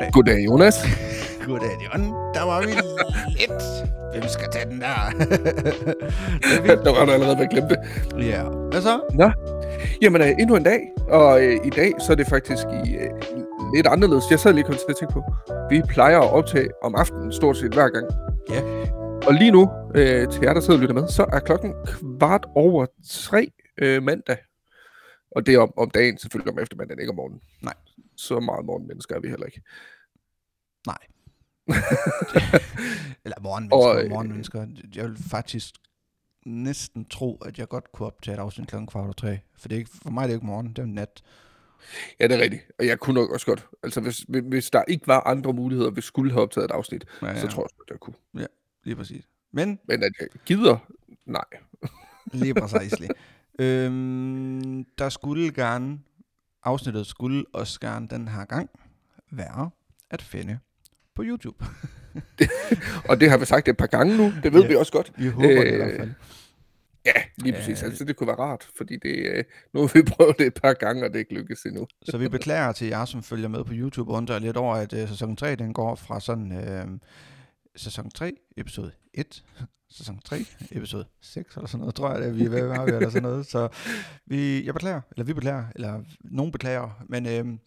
Goddag. Goddag, Jonas. Goddag, John. Der var vi lidt. Hvem skal tage den der? der var du allerede ved at glemme det. ja. Hvad så? Nå, jamen uh, endnu en dag, og uh, i dag så er det faktisk i uh, lidt anderledes. Jeg sad lige kommet til at tænke på, vi plejer at optage om aftenen stort set hver gang. Ja. Og lige nu, uh, til jer, der sidder og lytter med, så er klokken kvart over tre uh, mandag. Og det er om, om dagen, selvfølgelig om eftermiddagen, ikke om morgenen. Nej. Så meget morgenmennesker er vi heller ikke. Nej. Eller morgenmennesker. Og, Og, øh, morgenmennesker. Jeg vil faktisk næsten tro, at jeg godt kunne optage et afsnit klokken kvart over tre. For det er ikke, for mig er det ikke morgen, det er nat. Ja, det er rigtigt. Og jeg kunne nok også godt. Altså, hvis, hvis der ikke var andre muligheder, vi skulle have optaget et afsnit, Ja, ja. ja. så tror jeg at jeg kunne. Lige præcis. Men Men at jeg gider, nej. Lige præcis. øhm, der skulle gerne, afsnittet skulle også gerne den her gang være at finde på YouTube. Og det har vi sagt et par gange nu, det ved Ja. vi også godt. Vi håber øh, det i Øh, hvert fald. Ja, lige præcis. Altså, det kunne være rart, fordi det, øh, nu har vi prøvet det et par gange, og det er ikke lykkedes endnu. Så vi beklager til jer, som følger med på YouTube, undrer lidt over, at øh, sæson 3 den går fra sådan øh, sæson 3, episode 1, sæson 3, episode 6 eller sådan noget, tror jeg, det er, vi er ved at eller sådan noget. Så vi, jeg beklager, eller vi beklager, eller nogen beklager, men øh,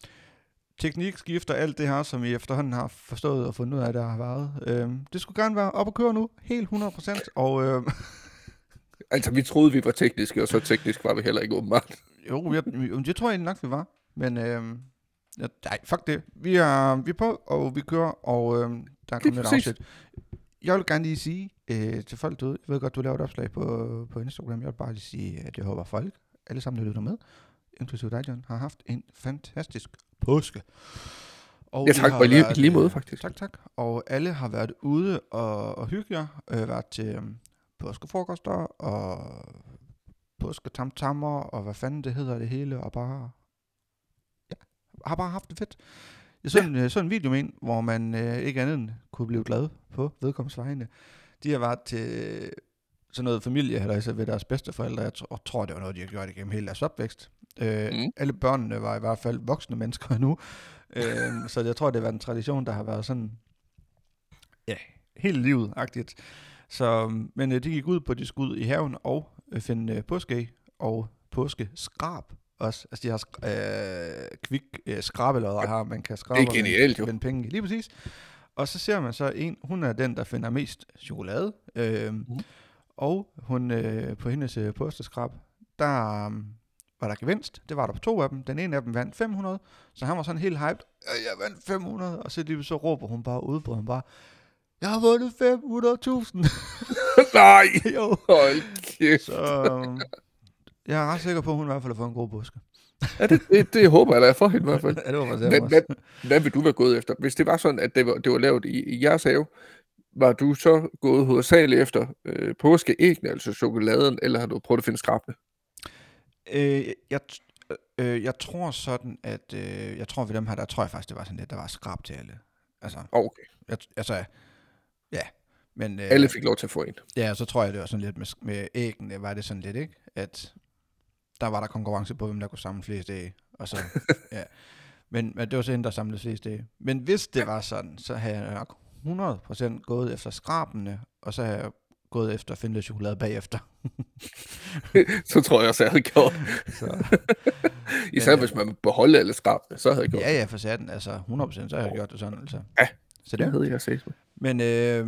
teknik skifter alt det her, som I efterhånden har forstået og fundet ud af, der har været. Øh, det skulle gerne være op at køre nu, helt 100%, og øh, Altså, vi troede, vi var tekniske, og så teknisk var vi heller ikke åbenbart. Jo, jeg, det tror jeg egentlig nok, vi var. Men øhm, ja, nej, fuck det. Vi er, vi er på, og vi kører, og øhm, der er kommet et afsnit. Jeg vil gerne lige sige øh, til folk derude, jeg ved godt, du laver et opslag på, på Instagram, jeg vil bare lige sige, at jeg håber folk, alle sammen, der lytter med, inklusive dig, John, har haft en fantastisk påske. Og Jeg I tak, har og i lige, været, lige måde, øh, faktisk. Tak, tak. Og alle har været ude og, og hygge jer. Øh, været til øhm, påskefrokoster og påsketamtammer og hvad fanden det hedder det hele. Og bare, ja, har bare haft det fedt. Jeg så, en, øh, så en video med en, hvor man øh, ikke andet end kunne blive glad på vedkommens vegne. De har været til sådan noget familie, eller altså ved deres bedsteforældre. Jeg tror, tror, det var noget, de har gjort igennem hele deres opvækst. Øh, Mm. Alle børnene var i hvert fald voksne mennesker nu. øh, så jeg tror, det var en tradition, der har været sådan, ja, hele livet-agtigt. Så, men øh, de gik ud på, de skulle ud i haven og øh, finde øh, påskeæg og påskeskrab også. Altså de har øh, kvik øh, skrabelodder her, man kan skrabe Det er genialt, og penge. Lige præcis. Og så ser man så en, hun er den, der finder mest chokolade. Øh, Mhm. Og hun øh, på hendes øh, påskeskrab, der um, var der gevinst. Det var der på to af dem. Den ene af dem vandt 500, så han var sådan helt hyped. "Øh, Jeg vandt 500, og så, lige så råber hun bare, udbryder hun bare, jeg har vundet 500.000. Nej! jo. Hold kæft. Så øhm, jeg er ret sikker på, at hun i hvert fald har fået en god påske. Ja, det, det, det håber jeg da for hende i hvert fald. ja, det var Hvad, hvad, hvad vil du være gået efter? Hvis det var sådan, at det var, det var lavet i, i jeres have, var du så gået hovedsageligt efter øh, påskeæggene, altså chokoladen, eller har du prøvet at finde skrabene? Øh, jeg, øh, jeg tror sådan, at øh, jeg tror ved dem her, der tror jeg faktisk, det var sådan lidt, der var skrab til alle. Altså, Okay. jeg, altså, ja. Men, øh, Alle fik lov til at få en. Ja, så tror jeg, det var sådan lidt med, med æggene, var det sådan lidt, ikke? At der var der konkurrence på, hvem der kunne samle flest æg. Og så, ja. Men, men det var så hende, der samlede flest æg. Men hvis det var sådan, så havde jeg nok 100% gået efter skrabene, og så havde jeg gået efter at finde lidt chokolade bagefter. så tror jeg også, jeg havde gjort. Så, Især Men, hvis man beholdt alle skrabene, så havde jeg gjort. ja, ja, for satan, altså 100%, så havde jeg gjort det sådan, altså. Ja, Så det det. havde jeg set. Men øh, det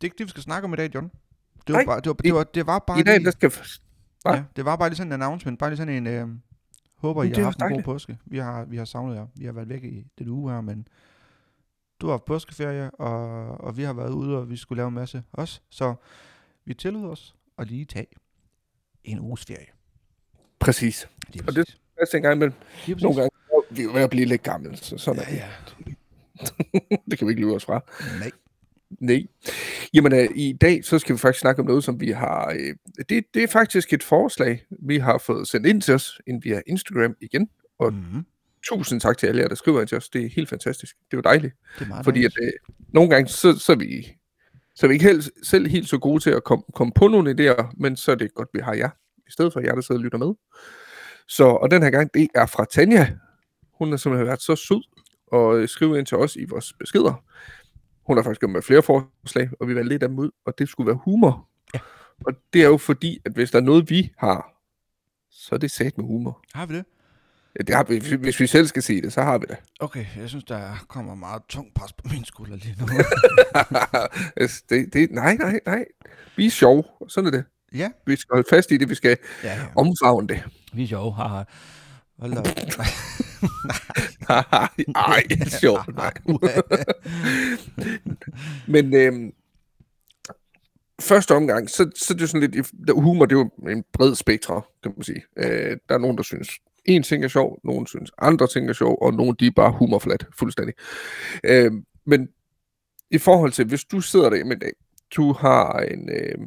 er ikke det, vi skal snakke om i dag, John. Det var, Nej, bare, det var, det var, det var bare I dag, lige- der skal... Ja, det var bare lige sådan en announcement, bare lige sådan en, øh, håber I Men det har er haft en god påske. Vi har, vi har savnet jer. Vi har været væk i den uge her, men du har haft påskeferie, og, og vi har været ude, og vi skulle lave en masse også. Så vi tillod os at lige tage en uges ferie. Præcis. Lige Og det- engang, men Lige præcis. nogle gange er vi jo ved at blive lidt gamle, så sådan Ja, er ja. det. det kan vi ikke lyve os fra. Nej. Nej. Jamen, øh, i dag, så skal vi faktisk snakke om noget, som vi har... Øh, det, det er faktisk et forslag, vi har fået sendt ind til os, ind via Instagram igen. Og- Mm-hmm. Tusind tak til alle jer, der skriver ind til os. Det er helt fantastisk. Det er jo dejligt. Det er meget Fordi at, øh, nogle gange, så, så, er vi, så er vi ikke helt, selv helt så gode til at komme komme på nogle idéer, men så er det godt, vi har jer, i stedet for jer, der sidder og lytter med. Så, og den her gang, det er fra Tanja. Hun har simpelthen været så sød og skrive ind til os i vores beskeder. Hun har faktisk kommet med flere forslag, og vi valgte lidt af dem ud, og det skulle være humor. Ja. Og det er jo fordi, at hvis der er noget, vi har, så er det sat med humor. Har vi det? Ja, det har vi, hvis- vi selv skal sige det, så har vi det. Okay, jeg synes, der kommer meget tung pres på min skulder lige nu. Altså, det, det, nej, nej, nej. Vi er sjov. Sådan er det. ja, Vi skal holde fast i det. Vi skal ja, ja. omfavne det. Vi er sjove, haha. Hold da nej, Nej, sjovt. Nej. Men øhm, første omgang, så, så er det er sådan lidt, der- humor det er jo en bred spektre, kan man sige. Øh, der er nogen, der synes, en ting er sjov, nogen synes, andre ting er sjov, og nogen, de er bare humorflat, fuldstændig. Øh, men i forhold til, hvis du sidder der med dag, du har en, øh,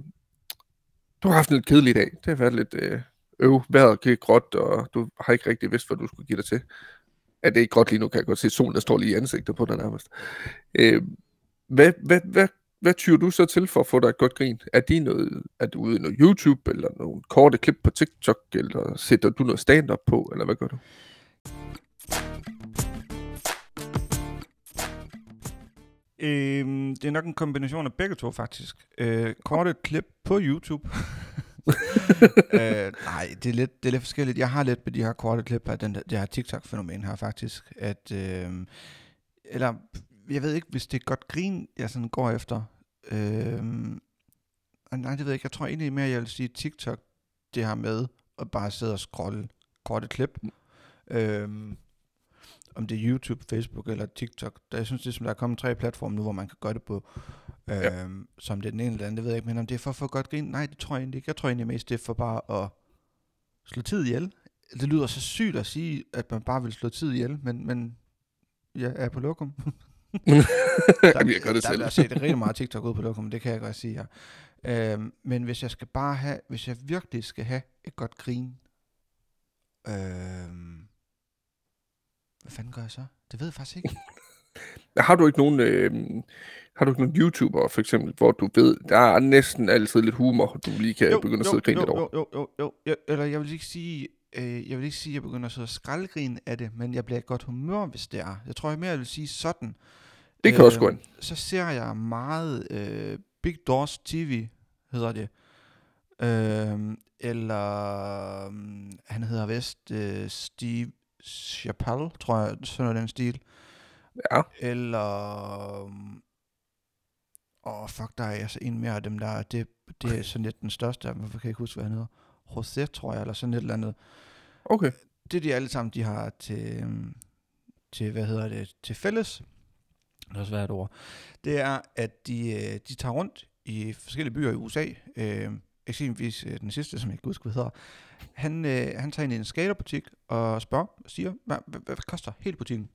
du har haft en lidt kedelig dag, det har været lidt øh, øv, vejret gik gråt, og du har ikke rigtig vidst, hvad du skulle give dig til. Ja, det er ikke godt lige nu, kan jeg godt se, solen der står lige i ansigtet på dig nærmest. Øh, hvad, hvad, hvad, hvad tyrer du så til for at få dig et godt grin? Er, de noget, er du ude i noget YouTube, eller nogle korte klip på TikTok, eller sætter du noget stand-up på, eller hvad gør du? Øhm, det er nok en kombination af begge to, faktisk. Øh, korte klip på YouTube. øh, nej, det er, lidt, det er lidt forskelligt. Jeg har lidt med de her korte klip af den der, det her TikTok-fænomen her, faktisk. At, øh, eller, jeg ved ikke, hvis det er godt grin, jeg sådan går efter. Øh, nej, det ved jeg ikke. Jeg tror egentlig mere, jeg vil sige TikTok, det her med at bare sidde og scrolle korte klip. Øh, om det er YouTube, Facebook eller TikTok. Der, jeg synes, det er som, der er kommet tre platforme nu, hvor man kan gøre det på. Øhm, Ja. Som det er den ene eller anden, det ved jeg ikke. Men om det er for at få godt grin? Nej, det tror jeg egentlig ikke. Jeg tror egentlig mest, det er for bare at slå tid ihjel. Det lyder så sygt at sige, at man bare vil slå tid ihjel, men, men jeg er på lokum. Jamen, jeg gør det der selv. bliver set rigtig meget TikTok ud på lokum, det kan jeg godt sige her. Øhm, men hvis jeg skal bare have, hvis jeg virkelig skal have et godt grin, øhm, hvad fanden gør jeg så? Det ved jeg faktisk ikke. Har du ikke nogen, øh, har du ikke nogen YouTuber, for eksempel, hvor du ved, der er næsten altid lidt humor, du lige kan begynde at sidde og grine lidt jo, over? jo, jo, jo, jo, eller jeg vil ikke sige, øh, jeg vil ikke sige, at jeg begynder at sidde og skraldgrine af det, men jeg bliver i godt humør, hvis det er. Jeg tror jeg mere, jeg vil sige sådan. Det kan også gå ind. Så ser jeg meget øh, Big Doors TV, hedder det. Øhm, eller um, han hedder vist øh, Steve Chappelle, tror jeg, sådan noget den stil. Ja. Eller... Åh, oh, fuck, der er altså en mere af dem, der er- det, det er sådan lidt den største af dem, hvorfor kan jeg ikke huske, hvad han hedder? José, tror jeg, eller sådan et eller andet. Okay. Det de alle sammen, de har til, øhm, til hvad hedder det, til fælles, det er også svært ord, det er, at de, øh, de tager rundt i forskellige byer i USA, øh, eksempelvis øh, den sidste, som jeg ikke husker, hvad hedder, han, øh, han tager ind i en skaterbutik og spørger og siger, hvad, hvad, hvad koster hele butikken?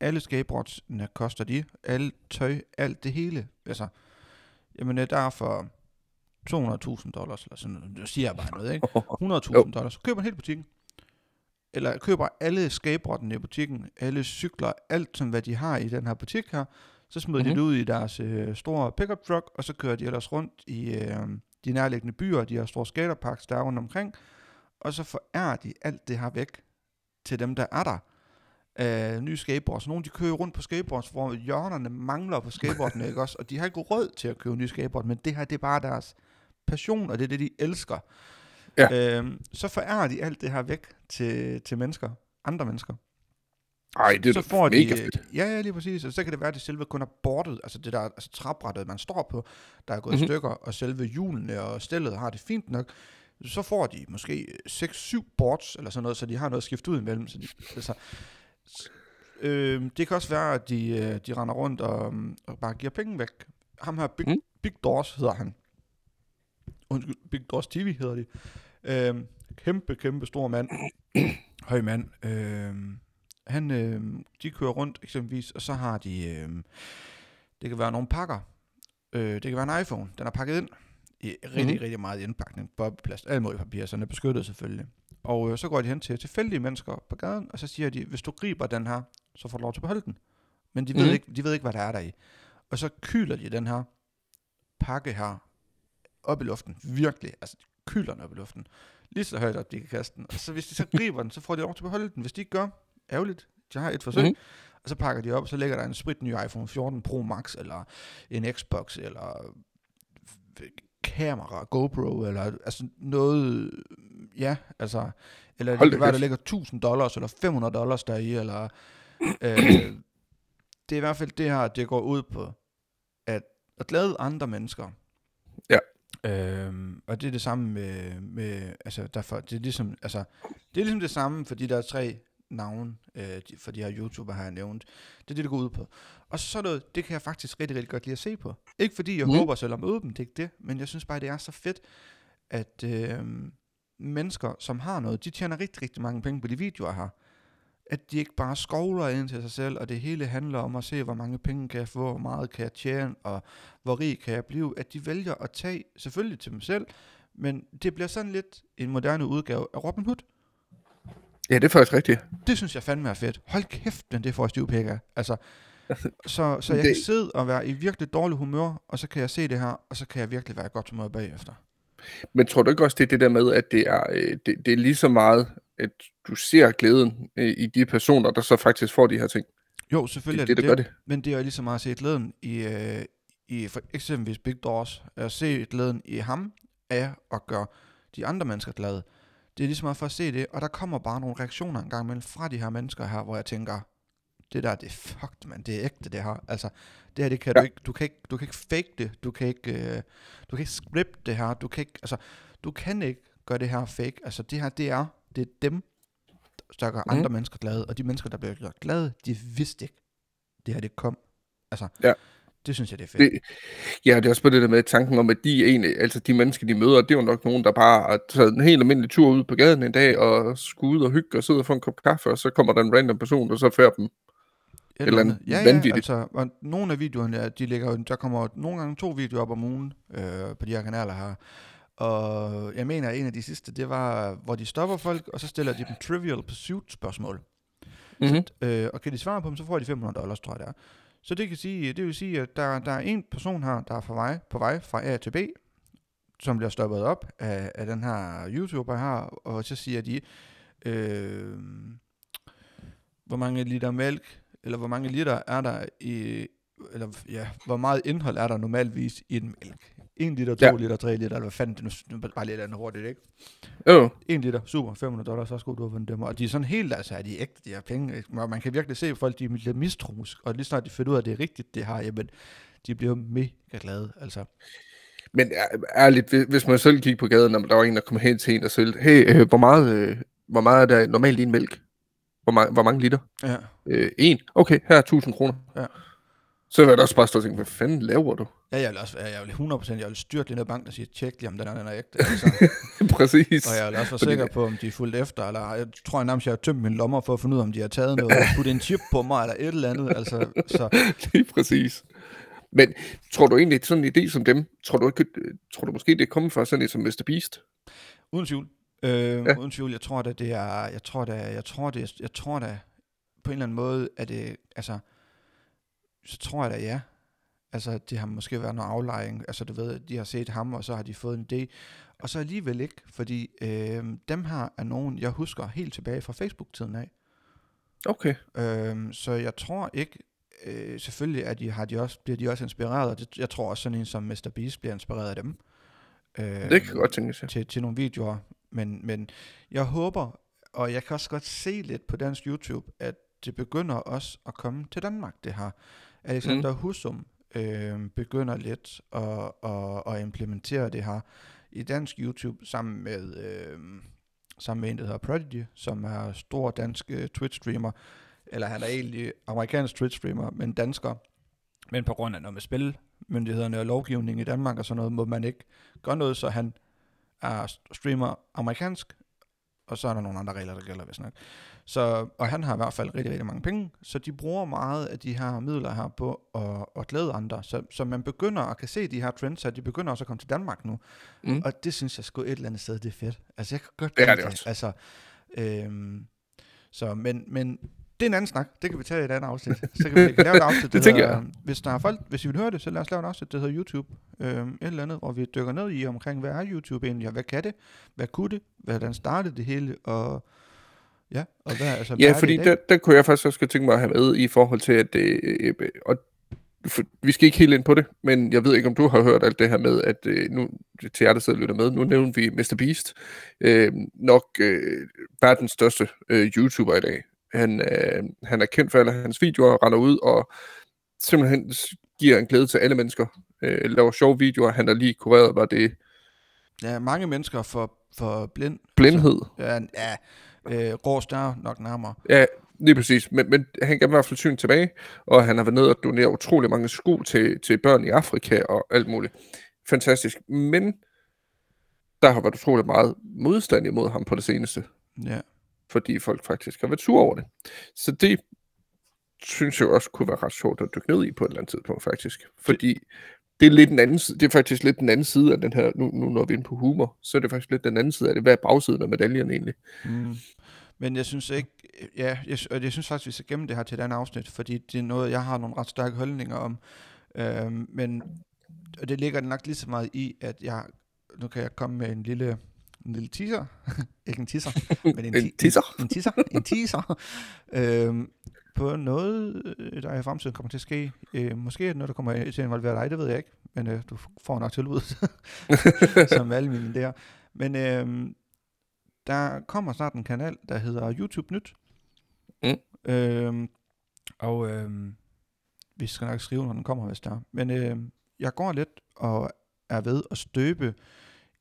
Alle skateboardsene koster de, alle tøj, alt det hele. Altså, jamen øh, der er for 200.000 dollars, eller sådan noget, det siger jeg bare noget, ikke? 100.000 dollars, så køber man hele butikken. Eller køber alle skateboardene i butikken, alle cykler, alt som hvad de har i den her butik her, så smider mm-hmm. de Mhm. det ud i deres øh, store pickup truck, og så kører de ellers rundt i øh, de nærliggende byer, de her store skaterparks, der er rundt omkring, og så forærer de alt det her væk til dem, der er der. Øh, nye skateboards. Nogle de kører rundt på skateboards, hvor hjørnerne mangler på skateboardene, ikke også? Og de har ikke råd til at købe nye skateboard, men det her, det er bare deres passion, og det er det, de elsker. Ja. Øhm, så forærer de alt det her væk til, til mennesker, andre mennesker. Ej, det er så får mega de, fedt. Ja, ja, lige præcis. Og så kan det være, at det selve kun er bordet, altså det der altså træbrættet, man står på, der er gået mm-hmm. Mhm. i stykker, og selve hjulene og stillet har det fint nok. Så får de måske 6-7 boards, eller sådan noget, så de har noget at skifte ud imellem. Så de, altså, øh, det kan også være, at de, øh, de render rundt og, mm, og bare giver penge væk. Ham her, Big, Mm. Big Doors hedder han. Undskyld, Big Doors TV hedder de. Øh, kæmpe, kæmpe stor mand. Høj mand. Øh, han, øh, de kører rundt eksempelvis, og så har de, øh, det kan være nogle pakker. Øh, det kan være en iPhone, den er pakket ind i rigtig, mm-hmm. rigtig meget indpakning, bobleplast, alt muligt papir, så den er beskyttet selvfølgelig. Og øh, så går de hen til tilfældige mennesker på gaden, og så siger de, hvis du griber den her, så får du lov til at beholde den. Men de ved, Mhm. ikke, de ved ikke, hvad der er der i. Og så kyler de den her pakke her op i luften. Virkelig. Altså, de kyler den op i luften. Lige så højt op, de kan kaste den. Og så hvis de så griber den, så får de lov til at beholde den. Hvis de ikke gør, ærgerligt. De har et forsøg. Mm-hmm. Og så pakker de op, og så ligger der en sprit ny iPhone 14 Pro Max, eller en Xbox, eller kamera, GoPro, eller altså noget, ja, altså, eller Hold det kan være, der ligger 1000 dollars, eller 500 dollars deri, eller, øh, det er i hvert fald det her, det går ud på, at, at glæde andre mennesker. Ja. Øhm, og det er det samme med, med altså, derfor, det er ligesom, altså, det er ligesom det samme for de der tre navne, øh, for de her YouTuber, har jeg nævnt. Det er det, det går ud på. Og så noget, det kan jeg faktisk rigtig, rigtig godt lide at se på. Ikke fordi jeg mm. håber selv møde dem, det er ikke det, men jeg synes bare, det er så fedt, at øh, mennesker, som har noget, de tjener rigtig, rigtig mange penge på de videoer her. At de ikke bare skovler ind til sig selv, og det hele handler om at se, hvor mange penge kan jeg få, hvor meget kan jeg tjene, og hvor rig kan jeg blive. At de vælger at tage, selvfølgelig til dem selv, men det bliver sådan lidt en moderne udgave af Robin Hood. Ja, det er faktisk rigtigt. Det synes jeg fandme er fedt. Hold kæft, men det får jeg stivpæk af. Altså, så, så jeg Det- kan sidde og være i virkelig dårlig humør, og så kan jeg se det her, og så kan jeg virkelig være i godt humør bagefter. Men tror du ikke også, det er det der med, at det er, øh, det, det er lige så meget, at du ser glæden øh, i de personer, der så faktisk får de her ting? Jo, Det selvfølgelig er er det, det, det, det. men det er jo lige så meget at se glæden i, øh, i for eksempelvis Big Doors, at se glæden i ham af at gøre de andre mennesker glade. Det er lige så meget for at se det, og der kommer bare nogle reaktioner en gang imellem fra de her mennesker her, hvor jeg tænker, det der, det er fucked, man, det er ægte det her. Altså, det her, det kan Ja. du ikke, du kan ikke, du kan ikke fake det, du kan ikke, øh, du kan ikke script det her, du kan ikke, altså, du kan ikke gøre det her fake. Altså, det her, det er, det er dem, der gør Mhm. andre mennesker glade, og de mennesker, der bliver gjort glade, de vidste ikke, det her, det kom. Altså, Ja. det synes jeg, det er fedt. Det, ja, det er også på det der med tanken om, at de egentlig, altså de mennesker, de møder, det er jo nok nogen, der bare har taget en helt almindelig tur ud på gaden en dag, og skulle ud og hygge og sidde og få en kop kaffe, og så kommer der en random person, der så fører dem. Eller andet Ja, ja, vanvittigt. altså, og nogle af videoerne, ja, de ligger der kommer nogle gange to videoer op om ugen øh, på de her kanaler her. Og jeg mener, at en af de sidste, det var, hvor de stopper folk, og så stiller de dem trivial pursuit spørgsmål. Mm-hmm. Øh, og kan de svare på dem, så får de 500 dollars, tror jeg det er. Så det, kan sige, det vil sige, at der, der er en person her, der er på vej, på vej fra A til B, som bliver stoppet op af, af den her YouTuber her, og så siger de, øh, hvor mange liter mælk, eller hvor mange liter er der i, eller ja, hvor meget indhold er der normalvis i en mælk? 1 liter, 2 Ja. liter, 3 liter, eller hvad fanden, det nu, nu bare lidt andet hurtigt, ikke? Jo, 1 liter, super, 500 dollars, så skulle du have vundet dem. Og de er sådan helt, altså er de ægte, de her penge. ikke? Og man kan virkelig se, at folk de er lidt mistroisk, og lige snart de finder ud af, at det er rigtigt, det her, jamen, de bliver mega glade, altså. men ær- ærligt, hvis- man selv gik på gaden, og der var en, der kom hen til en og sagde, hey, øh, hvor, meget, øh, hvor meget er der normalt i en mælk? Hvor, ma- hvor mange liter? Ja. Øh, en. Okay, her er 1000 kroner. Ja. Så vil jeg da også bare stå og tænke, hvad fanden laver du? Ja, jeg vil også, jeg vil 100%, jeg vil styrte lige ned i banken og sige, tjek lige, om den er, den er ægte. Altså. Præcis. Og jeg vil også være Fordi sikker på, om de er fuldt efter, eller jeg tror jeg nærmest, jeg har tømt mine lommer for at finde ud af, om de har taget noget, og puttet en chip på mig, eller et eller andet. Altså, så Lige præcis. Men tror du egentlig, sådan en idé som dem, tror du, ikke, tror du måske, det er kommet fra sådan et som Mr. Beast? uden tvivl. Øh, Ja. Uden tvivl, jeg tror da, det er, jeg tror da, jeg tror det, jeg tror da, på en eller anden måde, at det, altså, så tror jeg da, ja. Altså, det har måske været noget aflejring. Altså, du ved, de har set ham, og så har de fået en idé. Og så alligevel ikke, fordi øh, dem her er nogen, jeg husker helt tilbage fra Facebook-tiden af. Okay. Øhm, så jeg tror ikke, øh, selvfølgelig er de, har de også, bliver de også inspireret, og det, jeg tror også sådan en som Mr. Beast bliver inspireret af dem. Øh, Det kan godt tænkes, ja. til, til nogle videoer, men, men jeg håber, og jeg kan også godt se lidt på dansk YouTube, at det begynder også at komme til Danmark, det her. Alexander mm. Husum øh, begynder lidt at, at, at implementere det her i dansk YouTube sammen med, øh, sammen med en, der hedder Prodigy, som er stor dansk øh, Twitch-streamer, eller han er egentlig amerikansk Twitch-streamer, men dansker. Men på grund af noget med spilmyndighederne og lovgivning i Danmark og sådan noget, må man ikke gøre noget, så han er streamer amerikansk, og så er der nogle andre regler, der gælder, hvis nok. Så, og han har i hvert fald rigtig, rigtig mange penge, så de bruger meget af de her midler her på at, at glæde andre. Så, så man begynder at kan se de her trends, og de begynder også at komme til Danmark nu. Mm. Og det synes jeg sgu et eller andet sted, det er fedt. Altså, jeg kan godt Det er det også. Altså, øhm, så, men, men det er en anden snak. Det kan vi tage i et andet afsnit. Så kan vi, lave et afsnit, Det der tænker hedder, jeg. Hvis der er folk, hvis I vil høre det, så lad os lave et afsnit, der hedder YouTube. Øhm, et eller andet, hvor vi dykker ned i omkring, hvad er YouTube egentlig, og hvad kan det? Hvad kunne det? Hvordan startede det hele? Og Ja, og hvad, altså, Ja, fordi der, der kunne jeg faktisk også tænke mig at have med i forhold til, at øh, øh, og for, vi skal ikke helt ind på det, men jeg ved ikke, om du har hørt alt det her med, at øh, nu til jer, der sidder og lytter med, nu nævner vi Mr. Beast, øh, nok øh, verdens største øh, YouTuber i dag. Han, øh, han er kendt for alle hans videoer, render ud og simpelthen giver en glæde til alle mennesker. Øh, laver sjove videoer. Han er lige kureret, var det... Ja, mange mennesker for, for blind. Blindhed. Altså, ja, ja øh, rås der nok nærmere. Ja, lige præcis. Men, men han gav i hvert fald syn tilbage, og han har været nede og donere utrolig mange sko til, til børn i Afrika og alt muligt. Fantastisk. Men der har været utrolig meget modstand imod ham på det seneste. Ja. Fordi folk faktisk har været sure over det. Så det synes jeg også kunne være ret sjovt at dykke ned i på et eller andet tidspunkt, faktisk. Fordi det er, lidt en anden, det er faktisk lidt den anden side af den her, nu, nu når vi er inde på humor, så er det faktisk lidt den anden side af det. Hvad er bagsiden af medaljen egentlig? Mm. Men jeg synes ikke, ja, jeg, jeg synes faktisk, vi skal gemme det her til et andet afsnit, fordi det er noget, jeg har nogle ret stærke holdninger om. Øhm, men og det ligger nok lige så meget i, at jeg, nu kan jeg komme med en lille, en lille teaser, ikke en teaser, men en, en teaser, en, en teaser, en teaser, øhm, på noget, øh, der i fremtiden kommer til at ske. Øh, måske er det noget, der kommer til at involvere dig, det ved jeg ikke, men øh, du får nok tilbud, som alle mine der. Men øh, der kommer snart en kanal, der hedder YouTube Nyt. Mm. Øh, og øh, vi skal nok skrive, når den kommer, hvis der Men øh, jeg går lidt og er ved at støbe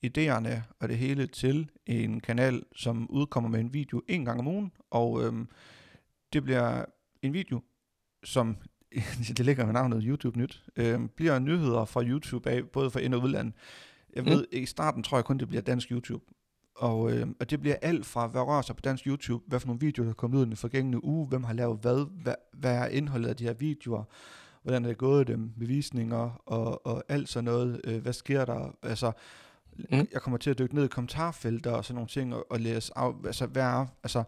idéerne og det hele til en kanal, som udkommer med en video en gang om ugen, og øh, det bliver en video, som det ligger med navnet YouTube Nyt, øh, bliver nyheder fra YouTube af, både fra ind- og udland. Jeg ved, mm. i starten tror jeg kun, det bliver dansk YouTube. Og, øh, og det bliver alt fra, hvad rører sig på dansk YouTube, hvad for nogle videoer, der er kommet ud i den forgængende uge, hvem har lavet hvad, hvad, hvad er indholdet af de her videoer, hvordan er det gået dem, bevisninger og, og alt sådan noget, øh, hvad sker der, altså, mm. jeg kommer til at dykke ned i kommentarfelter og sådan nogle ting, og, og læse af, altså, hvad er, altså,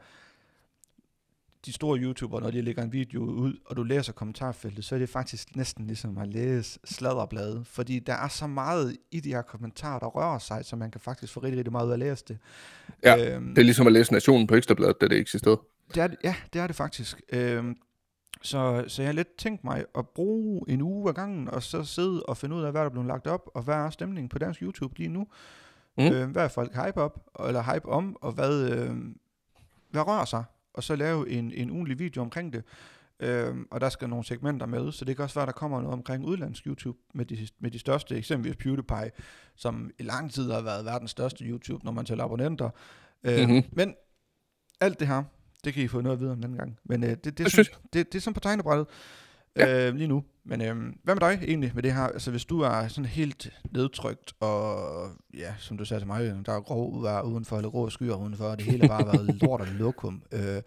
de store YouTubere, når de lægger en video ud, og du læser kommentarfeltet, så er det faktisk næsten ligesom at læse sladderblade, fordi der er så meget i de her kommentarer, der rører sig, så man kan faktisk få rigtig, rigtig meget ud af at læse det. Ja, øhm, det er ligesom at læse Nationen på Ekstrabladet, da det eksisterede. Det er, ja, det er det faktisk. Øhm, så, så jeg har lidt tænkt mig at bruge en uge ad gangen, og så sidde og finde ud af, hvad der er blevet lagt op, og hvad er stemningen på dansk YouTube lige nu. Mm. Øh, hvad er folk hype op, eller hype om, og hvad, øh, hvad rører sig og så lave en, en ugenlig video omkring det. Øhm, og der skal nogle segmenter med, så det kan også være, at der kommer noget omkring udlandsk YouTube med de, med de største, eksempelvis PewDiePie, som i lang tid har været verdens største YouTube, når man tæller abonnenter. Øhm, mm-hmm. Men alt det her, det kan I få noget at vide om den gang. Men øh, det, det, er sådan, det, det er sådan på tegnebrættet ja. øh, lige nu. Men øh, hvad med dig egentlig med det her? Altså hvis du er sådan helt nedtrykt, og ja, som du sagde til mig, der er grå vejr udenfor, eller grå skyer udenfor, og det hele bare har været lort og lokum. Øh,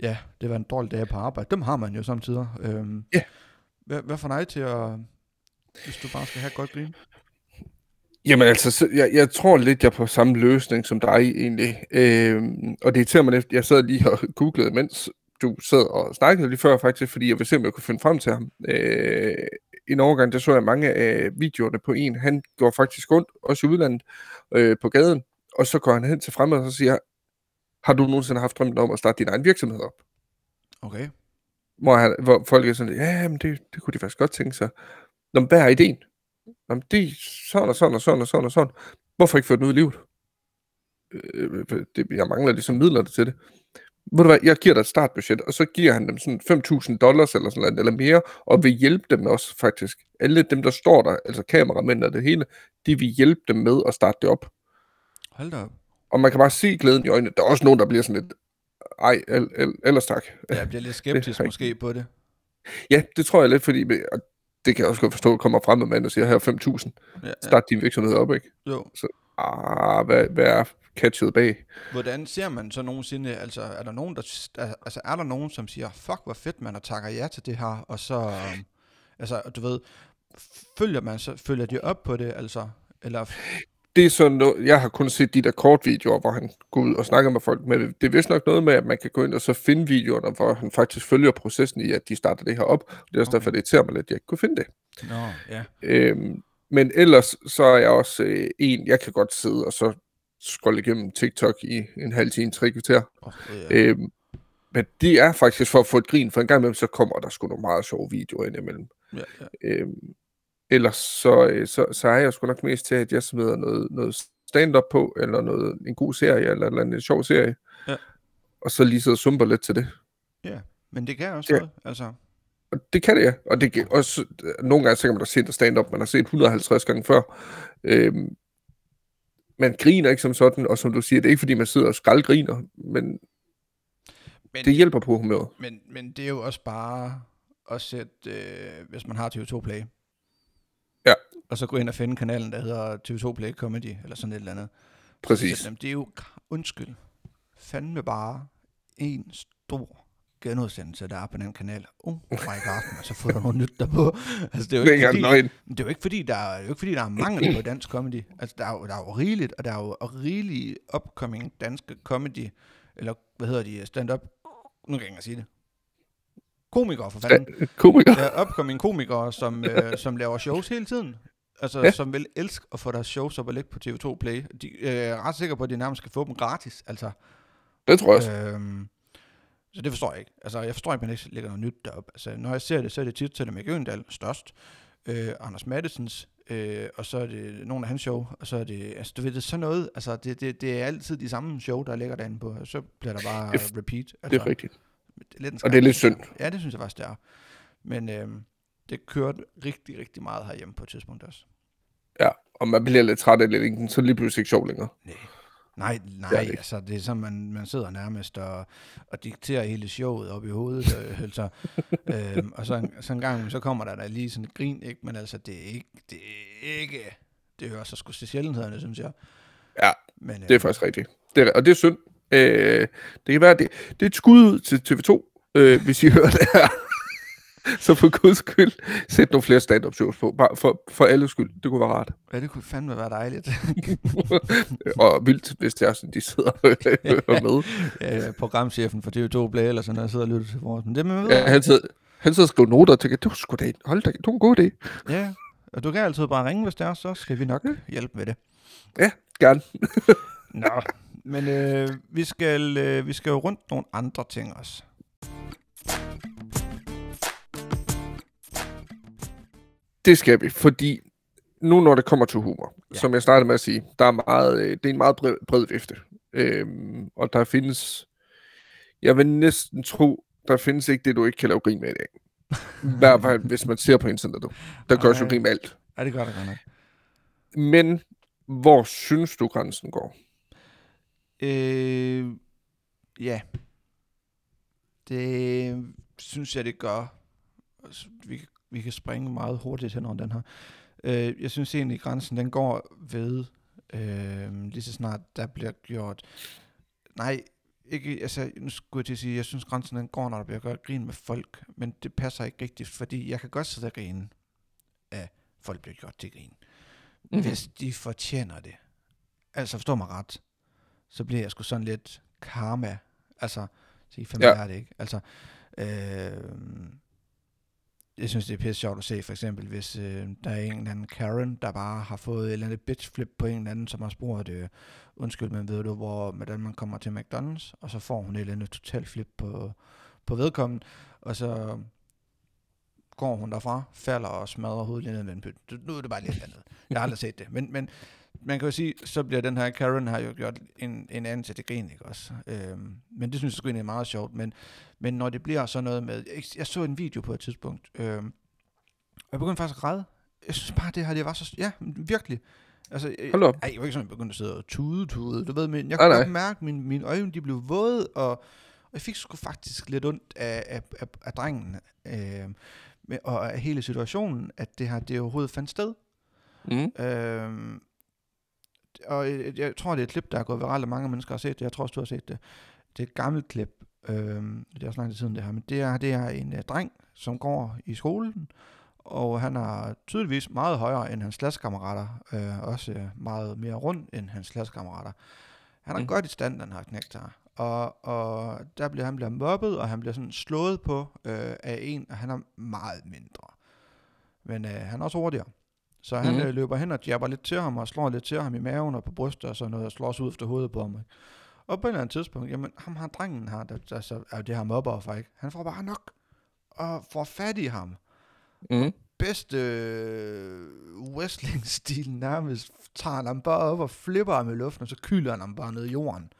ja, det var en dårlig dag på arbejde. Dem har man jo samtidig. Øh, ja. Hvad, hvad får dig til at, hvis du bare skal have et godt grin? Jamen altså, så, jeg, jeg tror lidt, jeg er på samme løsning som dig egentlig. Øhm, og det er mig lidt, jeg sad lige og googlede, mens du sad og snakkede lige før faktisk, fordi jeg ville se, om jeg kunne finde frem til ham. Øh, en overgang, der så jeg mange af videoerne på en. Han går faktisk rundt, også i udlandet, øh, på gaden, og så går han hen til fremme og så siger, har du nogensinde haft drømmen om at starte din egen virksomhed op? Okay. Hvor, han, hvor folk er sådan, ja, men det, det kunne de faktisk godt tænke sig. Nå, hvad er ideen? Nå, det er sådan og sådan og sådan og sådan og sådan. Hvorfor ikke få den ud i livet? Øh, det, jeg mangler ligesom midler til det ved du hvad, jeg giver dig et startbudget, og så giver han dem sådan 5.000 dollars eller sådan noget, eller mere, og vil hjælpe dem også faktisk. Alle dem, der står der, altså kameramænd og det hele, de vil hjælpe dem med at starte det op. Hold da op. Og man kan bare se glæden i øjnene. Der er også nogen, der bliver sådan lidt, ej, el, el, ellers tak. Ja, jeg bliver lidt skeptisk det, måske på det. Ja, det tror jeg lidt, fordi og det kan jeg også godt forstå, at kommer frem med mand og siger, her 5.000. Ja, ja. Start din virksomhed op, ikke? Jo. Så, ah, hvad, hvad er catchet bag. Hvordan ser man så nogensinde, altså er der nogen, der, altså er der nogen, som siger, fuck hvor fedt man, og takker ja til det her, og så, um, altså du ved, følger man så, følger de op på det, altså, eller... Det er sådan noget, jeg har kun set de der kortvideoer, hvor han går ud og snakker med folk, men det er vist nok noget med, at man kan gå ind og så finde videoerne, hvor han faktisk følger processen i, at de starter det her op. Det er også okay. derfor, det irriterer mig lidt, at jeg ikke kunne finde det. Nå, ja. Øhm, men ellers så er jeg også øh, en, jeg kan godt sidde og så scrolle igennem TikTok i en halv time, tre kvarter. Oh, ja. Øhm, men de er faktisk for at få et grin, for en gang imellem, så kommer der sgu nogle meget sjove videoer ind imellem. ja, ja. Øhm, ellers så, øh, så, så er jeg sgu nok mest til, at jeg smider noget, noget stand-up på, eller noget, en god serie, eller, eller en sjov serie. Ja. Og så lige sidde og sumper lidt til det. ja. Men det kan også Ja. noget. Altså, Og det kan det, ja. Og det kan også, nogle gange så kan man da se et stand-up, man har set 150 gange før. Øhm, man griner ikke som sådan, og som du siger, det er ikke fordi, man sidder og skraldgriner, men men, det hjælper på humøret. men, men det er jo også bare at sætte, øh, hvis man har TV2 Play. Ja. Og så gå ind og finde kanalen, der hedder TV2 Play Comedy, eller sådan et eller andet. Præcis. Så, det er jo, undskyld, fandme bare en stor genudsendelse, der er på den kanal. Oh my god, man, så får du noget nyt derpå. Altså, det er jo Det er ikke, ikke fordi, det er jo ikke fordi, der er, jo ikke fordi, der er mangel på dansk comedy. Altså, der er jo, der er jo rigeligt, og der er jo rigeligt upcoming danske comedy, eller hvad hedder de, stand-up, nu kan jeg ikke sige det. Komikere, for fanden. Komiker. Der er upcoming komikere, som, øh, som laver shows hele tiden. Altså, ja. Som vil elske at få deres shows op og ligge på TV2 Play. De, øh, jeg er ret sikker på, at de nærmest skal få dem gratis. Altså, Det tror jeg også. øhm, så det forstår jeg ikke. Altså, jeg forstår ikke, at man ikke lægger noget nyt derop. Altså, når jeg ser det, så er det tit Selma Øgendal størst. Øh, Anders Mattesens, øh, og så er det nogle af hans show, og så er det, altså du ved, det er sådan noget, altså det, det, det er altid de samme show, der ligger derinde på, så bliver der bare Det repeat. Altså, Det er rigtigt. det er lidt Og det er lidt synd. Ja, det synes jeg faktisk, det er. Men øhm, det kørte rigtig, rigtig meget herhjemme på et tidspunkt også. Ja, og man bliver lidt træt af det, ikke? så det lige pludselig ikke sjovt længere. Nej, Det er nej, det ikke. altså det er sådan, man, man sidder nærmest og, og dikterer hele showet op i hovedet. øh, altså, øhm, og så, en- så en gang, så kommer der, der lige sådan et grin, ikke? men altså det er ikke, det er ikke, det hører så sgu til sjældenhederne, synes jeg. Ja, Men, øh, Det er faktisk rigtigt. Det er, og det er synd. Øh, det kan være, det, det er et skud ud til TV2, øh, hvis I hører det her. Så for guds skyld, sæt nogle flere stand-up shows på. Bare for, for alle skyld. Det kunne være rart. Ja, det kunne fandme være dejligt. og vildt, hvis det er sådan, de sidder og hører med. øh, programchefen for TV2 Play eller sådan noget, sidder og lytter til vores. Men det man ved, Ja, han sidder, han sidder og skriver noter og tænker, det var sgu da hold da, det var en god idé. Ja, og du kan altid bare ringe, hvis det er, så skal vi nok hjælpe med det. Gerne. Nå, men øh, vi, skal, øh, vi skal jo rundt nogle andre ting også. Det skal vi, fordi nu når det kommer til humor, Ja. som jeg startede med at sige, der er meget, øh, det er en meget bred, bred vifte. Øhm, og der findes, jeg vil næsten tro, der findes ikke det, du ikke kan lave grin med i dag. I hvert fald, hvis man ser på internettet. Der gør jo grin med alt. Ja, det gør det godt nok. Men hvor synes du, grænsen går? Øh, ja. Det synes jeg, det gør. Altså, Vi, kan- vi kan springe meget hurtigt hen over den her. Øh, jeg synes egentlig, grænsen den går ved, øh, lige så snart der bliver gjort... Nej, ikke, altså, nu skulle jeg til at sige, jeg synes, grænsen den går, når der bliver gjort grin med folk, men det passer ikke rigtigt, fordi jeg kan godt sidde og grine af, folk bliver gjort til grin, mm-hmm. hvis de fortjener det. Altså, forstå mig ret, så bliver jeg sgu sådan lidt karma, altså, sige, ja. Ja. er det ikke, altså, øh, jeg synes, det er pisse sjovt at se, for eksempel, hvis øh, der er en eller anden Karen, der bare har fået et eller andet bitch flip på en eller anden, som har spurgt, øh, undskyld, men ved du, hvor, hvordan man kommer til McDonald's, og så får hun et eller andet totalt flip på, på vedkommende, og så går hun derfra, falder og smadrer hovedet ned med en pyt. Nu er det bare lidt andet. Jeg har aldrig set det. Men, men man kan jo sige, så bliver den her Karen har jo gjort en, en anden til det grin, ikke også? Øhm, men det synes jeg sgu egentlig er meget sjovt. Men, men når det bliver sådan noget med... Jeg, jeg så en video på et tidspunkt, øhm, og jeg begyndte faktisk at græde. Jeg synes bare, det her, det var så... Ja, virkelig. Altså, øh, Hold op. ej, jeg var ikke sådan, at jeg begyndte at sidde og tude, tude, du ved, men jeg kunne godt mærke, at mine, mine øjne, de blev våde, og, og jeg fik sgu faktisk lidt ondt af, af, af, af drengen, øh, med, og af hele situationen, at det her, det overhovedet fandt sted. Mm. Øh, og jeg, jeg tror, det er et klip, der er gået viralt, og mange mennesker har set det. Jeg tror også, du har set det. Det er et gammelt klip. Øh, det er også lang tid siden det her. Men det er, det er en uh, dreng, som går i skolen, og han er tydeligvis meget højere end hans klassekammerater. Øh, også øh, meget mere rund end hans klassekammerater. Han er Mm. godt i stand, den her knægt her. Og, og der bliver han bliver mobbet, og han bliver sådan slået på øh, af en, og han er meget mindre. Men øh, han er også hurtigere. Så han mm. øh, løber hen og jabber lidt til ham, og slår lidt til ham i maven og på brystet og sådan noget, og slår også ud efter hovedet på ham. Ikke? Og på et eller andet tidspunkt, jamen ham har drengen her, der, der så er det her mobber ikke? Han får bare nok, og får fat i ham. Mm. Bedste øh, wrestling-stil nærmest, tager han ham bare op og flipper ham i luften, og så kyler han ham bare ned i jorden.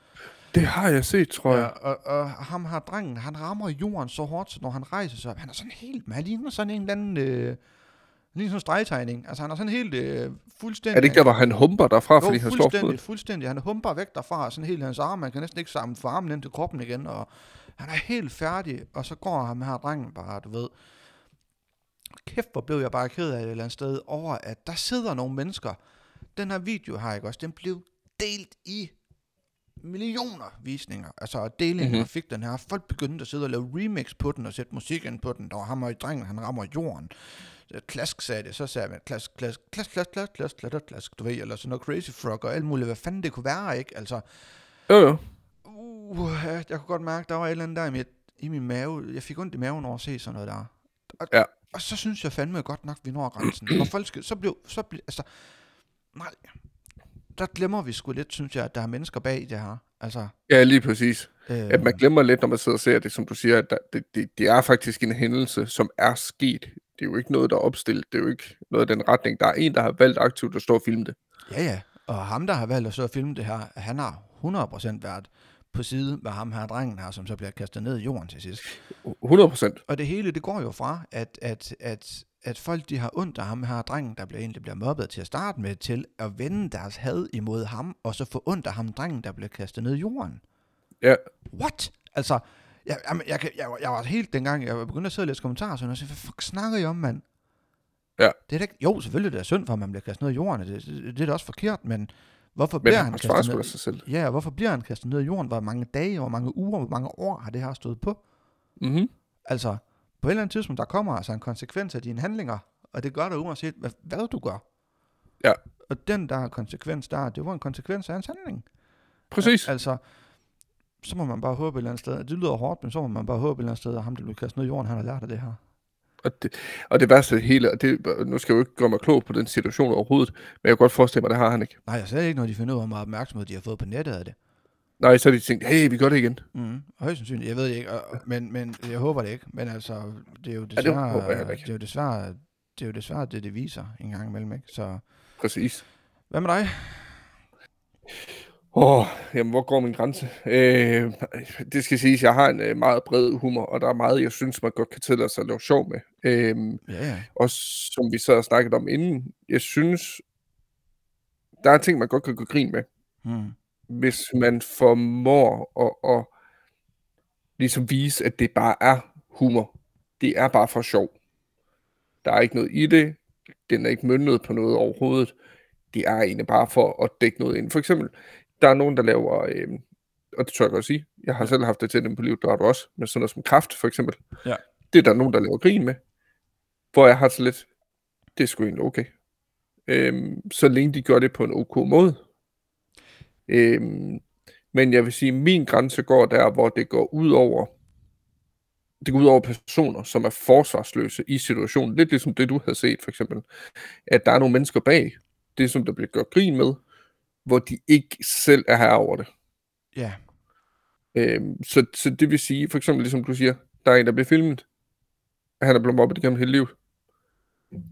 Det har jeg set, tror Ja, jeg. og, og ham har drengen, han rammer jorden så hårdt, så når han rejser sig op, han er sådan helt, han ligner sådan en eller anden, øh, lige sådan en stregtegning. Altså han er sådan helt øh, fuldstændig... Er det ikke der, hvor han humper derfra, jo, fordi han slår fuldstændig, fuldstændig. Han humper væk derfra, sådan helt hans arme, man kan næsten ikke samle for armen ind til kroppen igen, og han er helt færdig, og så går ham her drengen bare, du ved. Kæft, hvor blev jeg bare ked af det et eller andet sted over, at der sidder nogle mennesker. Den her video her, ikke også, den blev delt i millioner visninger, altså delinger Mhm. mm-hmm. fik den her. Folk begyndte at sidde og lave remix på den og sætte musik ind på den. Der var ham og drengen, han rammer jorden. Øh, Klask sagde det, så sagde man klask, klask, klask, klask, klask, klask, klask, klask, du ved, eller sådan noget Crazy Frog og alt muligt, hvad fanden det kunne være, ikke? Altså, Jo, jo. uh, jeg kunne godt mærke, der var et eller andet der i, mit, i min mave. Jeg fik ondt i maven over at se sådan noget der. Og, Ja. og så synes jeg fandme godt nok, vi når grænsen. Når folk skal, så blev, så blev, altså, nej, der glemmer vi sgu lidt, synes jeg, at der er mennesker bag det her. Altså, Ja, lige præcis. øh, At man glemmer lidt, når man sidder og ser det, som du siger, at der, det, det, det er faktisk en hændelse, som er sket. Det er jo ikke noget, der er opstillet. Det er jo ikke noget af den retning. Der er en, der har valgt aktivt at stå og filme det. Ja, ja. Og ham, der har valgt at så filme det her, han har 100% været på side med ham her drengen her, som så bliver kastet ned i jorden til sidst. 100 procent. Og det hele, det går jo fra, at, at, at, at folk, de har ondt af ham her drengen, der bliver egentlig bliver mobbet til at starte med, til at vende deres had imod ham, og så få ondt af ham drengen, der bliver kastet ned i jorden. Ja. What? Altså, jeg, jeg, jeg, jeg, jeg var helt dengang, jeg begyndte at sidde og læse kommentarer, og sådan, og så, hvad fuck snakker I om, mand? Ja. Det er da ikke, jo, selvfølgelig det er synd for, at man bliver kastet ned i jorden, det, det, det er da også forkert, men hvorfor Men bliver han kastet ned? sig selv. Ja, hvorfor bliver han kastet ned i jorden? Hvor mange dage, hvor mange uger, hvor mange år har det her stået på? Mm-hmm. Altså, på et eller andet tidspunkt, der kommer altså en konsekvens af dine handlinger, og det gør der uanset, hvad, hvad du gør. Ja. Og den der konsekvens der, det var en konsekvens af hans handling. Præcis. Al- altså, så må man bare håbe et eller andet sted, det lyder hårdt, men så må man bare håbe et eller andet sted, at ham, der blev kastet ned i jorden, han har lært af det her. Og det, og det værste det hele, og det, nu skal jeg jo ikke gøre mig klog på den situation overhovedet, men jeg kan godt forestille mig, at det har han ikke. Nej, jeg ser ikke, når de finder ud af, hvor meget opmærksomhed de har fået på nettet af det. Nej, så har de tænkt, hey, vi gør det igen. Mm. Højst sandsynligt, jeg ved det ikke, og, men, men jeg håber det ikke. Men altså, det er jo det desværre, håber jeg heller ikke. det er jo desværre, det er jo desværre det, det viser en gang imellem, ikke? Så, Præcis. hvad med dig? Åh, oh, jamen, hvor går min grænse? Øh, det skal siges, jeg har en øh, meget bred humor, og der er meget, jeg synes, man godt kan tillade sig at lave sjov med. Øh, Ja, ja. og som vi så har snakket om inden, jeg synes, der er ting, man godt kan gå grin med, Mm. hvis man formår at, at ligesom vise, at det bare er humor. Det er bare for sjov. Der er ikke noget i det. Den er ikke møntet på noget overhovedet. Det er egentlig bare for at dække noget ind. For eksempel, der er nogen, der laver, øh, og det tør jeg godt sige, jeg har selv haft det til dem på livet, der har du også, men sådan noget som kraft for eksempel. Ja. Det er der nogen, der laver grin med, hvor jeg har så lidt, det er sgu egentlig okay. Øhm, så længe de gør det på en ok måde. Øhm, men jeg vil sige, at min grænse går der, hvor det går ud over det går ud over personer, som er forsvarsløse i situationen. Lidt ligesom det, du havde set, for eksempel. At der er nogle mennesker bag det, som der bliver gjort grin med, hvor de ikke selv er her over det. Ja, Øhm, så, så det vil sige, for eksempel ligesom du siger, der er en, der bliver filmet. Han er blevet mobbet igennem hele livet.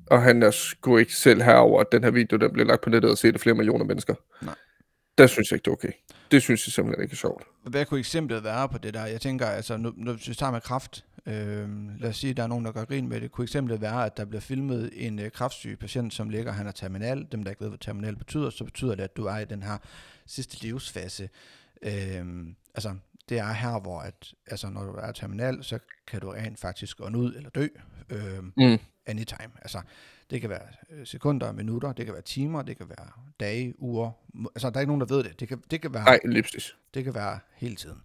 Og han er sgu ikke selv herover, at den her video, den bliver lagt på nettet og set af flere millioner mennesker. Nej. Der synes jeg ikke, det er okay. Det synes jeg simpelthen ikke er sjovt. hvad kunne eksemplet være på det der? Jeg tænker, altså, nu, nu hvis vi tager med kraft, øh, lad os sige, at der er nogen, der gør grin med det. Kunne eksemplet være, at der bliver filmet en øh, kraftsyg patient, som ligger, han er terminal. Dem, der ikke ved, hvad terminal betyder, så betyder det, at du er i den her sidste livsfase. Øh, altså, det er her, hvor at, altså, når du er terminal, så kan du rent faktisk gå ud eller dø. Øh, Mm. anytime. Altså, det kan være øh, sekunder, minutter, det kan være timer, det kan være dage, uger. Altså, der er ikke nogen, der ved det. Det kan, det kan være Nej, præcis. det kan være hele tiden.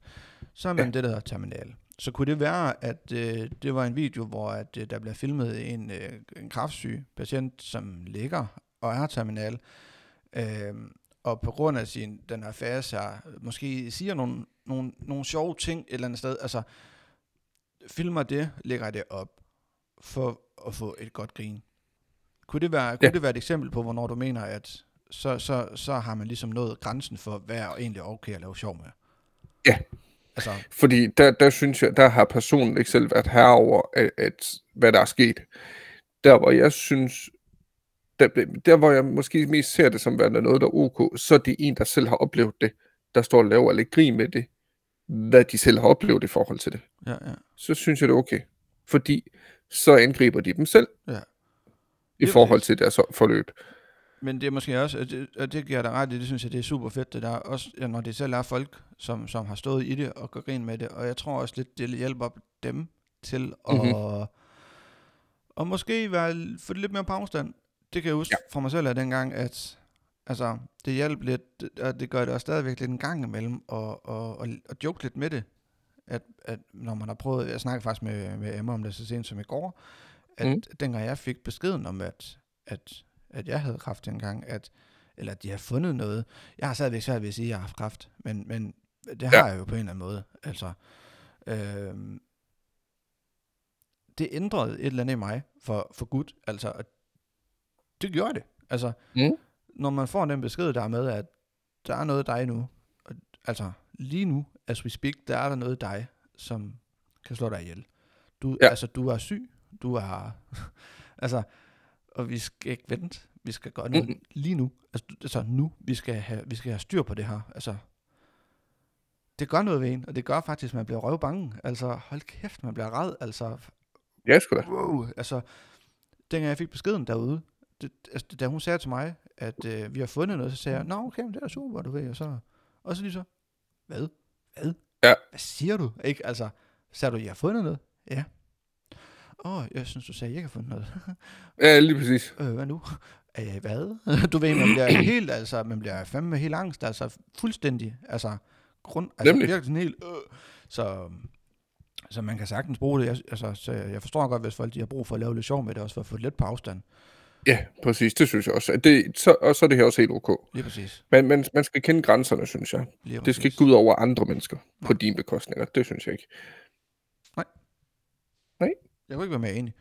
Så er man Ja. det, der hedder terminal. Så kunne det være, at øh, det var en video, hvor at, øh, der bliver filmet en, øh, en kraftsyg patient, som ligger og er terminal, øh, og på grund af sin, den her fase her, måske siger nogle, nogle, nogle sjove ting et eller andet sted, altså filmer det, lægger det op, for at få et godt grin. Kunne det være, kunne Ja. det være et eksempel på, hvornår du mener, at så, så, så har man ligesom nået grænsen for, hvad er egentlig okay at lave sjov med? Ja. Altså, Fordi der, der synes jeg, der har personen ikke selv været herover, at, at, hvad der er sket. Der hvor jeg synes, der, der hvor jeg måske mest ser det som værende noget, der er ok, så er det en, der selv har oplevet det, der står og laver lidt grin med det, hvad de selv har oplevet i forhold til det. ja, ja. Så synes jeg, det er okay. Fordi så angriber de dem selv Ja. i forhold til deres forløb. Men det er måske også, og det, og det giver dig ret i, det synes jeg, det er super fedt, det der. Også ja, når det selv er folk, som, som har stået i det og går grin med det. Og jeg tror også lidt, det hjælper dem til at, Mhm. mm-hmm. og måske være, få det lidt mere på afstand. Det kan jeg huske ja. fra mig selv af dengang, at altså, det hjalp lidt, og det gør det også stadigvæk lidt en gang imellem, og, og, og, og joke lidt med det. At, at når man har prøvet, jeg snakkede faktisk med, med Emma om det så sent som i går, at mm. dengang jeg fik beskeden om, at, at, at jeg havde kraft dengang, at, eller at de har fundet noget. Jeg har stadigvæk svært ved at sige, at jeg har haft kraft, men, men det har Ja. jeg jo på en eller anden måde. Altså, øh, det ændrede et eller andet i mig for, for godt. Altså, det gjorde det. Altså, Mm. når man får den besked der med, at der er noget dig nu, og, altså lige nu, as we speak, der er der noget dig, som kan slå dig ihjel. Du, Ja. altså, du er syg, du er, altså, og vi skal ikke vente, vi skal gøre noget Mm. lige nu, altså, altså nu, vi skal, have, vi skal have styr på det her, altså, det gør noget ved en, og det gør faktisk, at man bliver røvbange, altså, hold kæft, man bliver red, altså, Ja, sgu da. wow, altså, dengang jeg fik beskeden derude, det, altså, da hun sagde til mig, at øh, vi har fundet noget, så sagde jeg, nå okay, men det er super, du ved, og så, og så lige så, hvad? Hvad? Ja. Hvad siger du? Ikke, altså, sagde du, jeg har fundet noget? Ja. Åh, oh, jeg synes, du sagde, jeg har fundet noget. Ja, lige præcis. øh, hvad nu? Øh, hvad? du ved, man bliver helt, altså, man bliver fandme helt angst, altså fuldstændig, altså, grund, altså Nemlig. virkelig sådan helt, øh, så, så man kan sagtens bruge det, jeg, altså, så jeg forstår godt, hvis folk de har brug for at lave lidt sjov med det, også for at få lidt på afstand, Ja, præcis. Det synes jeg også. Det, så, og så er det her også helt ok. lige præcis. Men, men man skal kende grænserne, synes jeg. Lige Det skal ikke gå ud over andre mennesker på dine bekostninger. Det synes jeg ikke. Jeg kunne ikke være mere enig.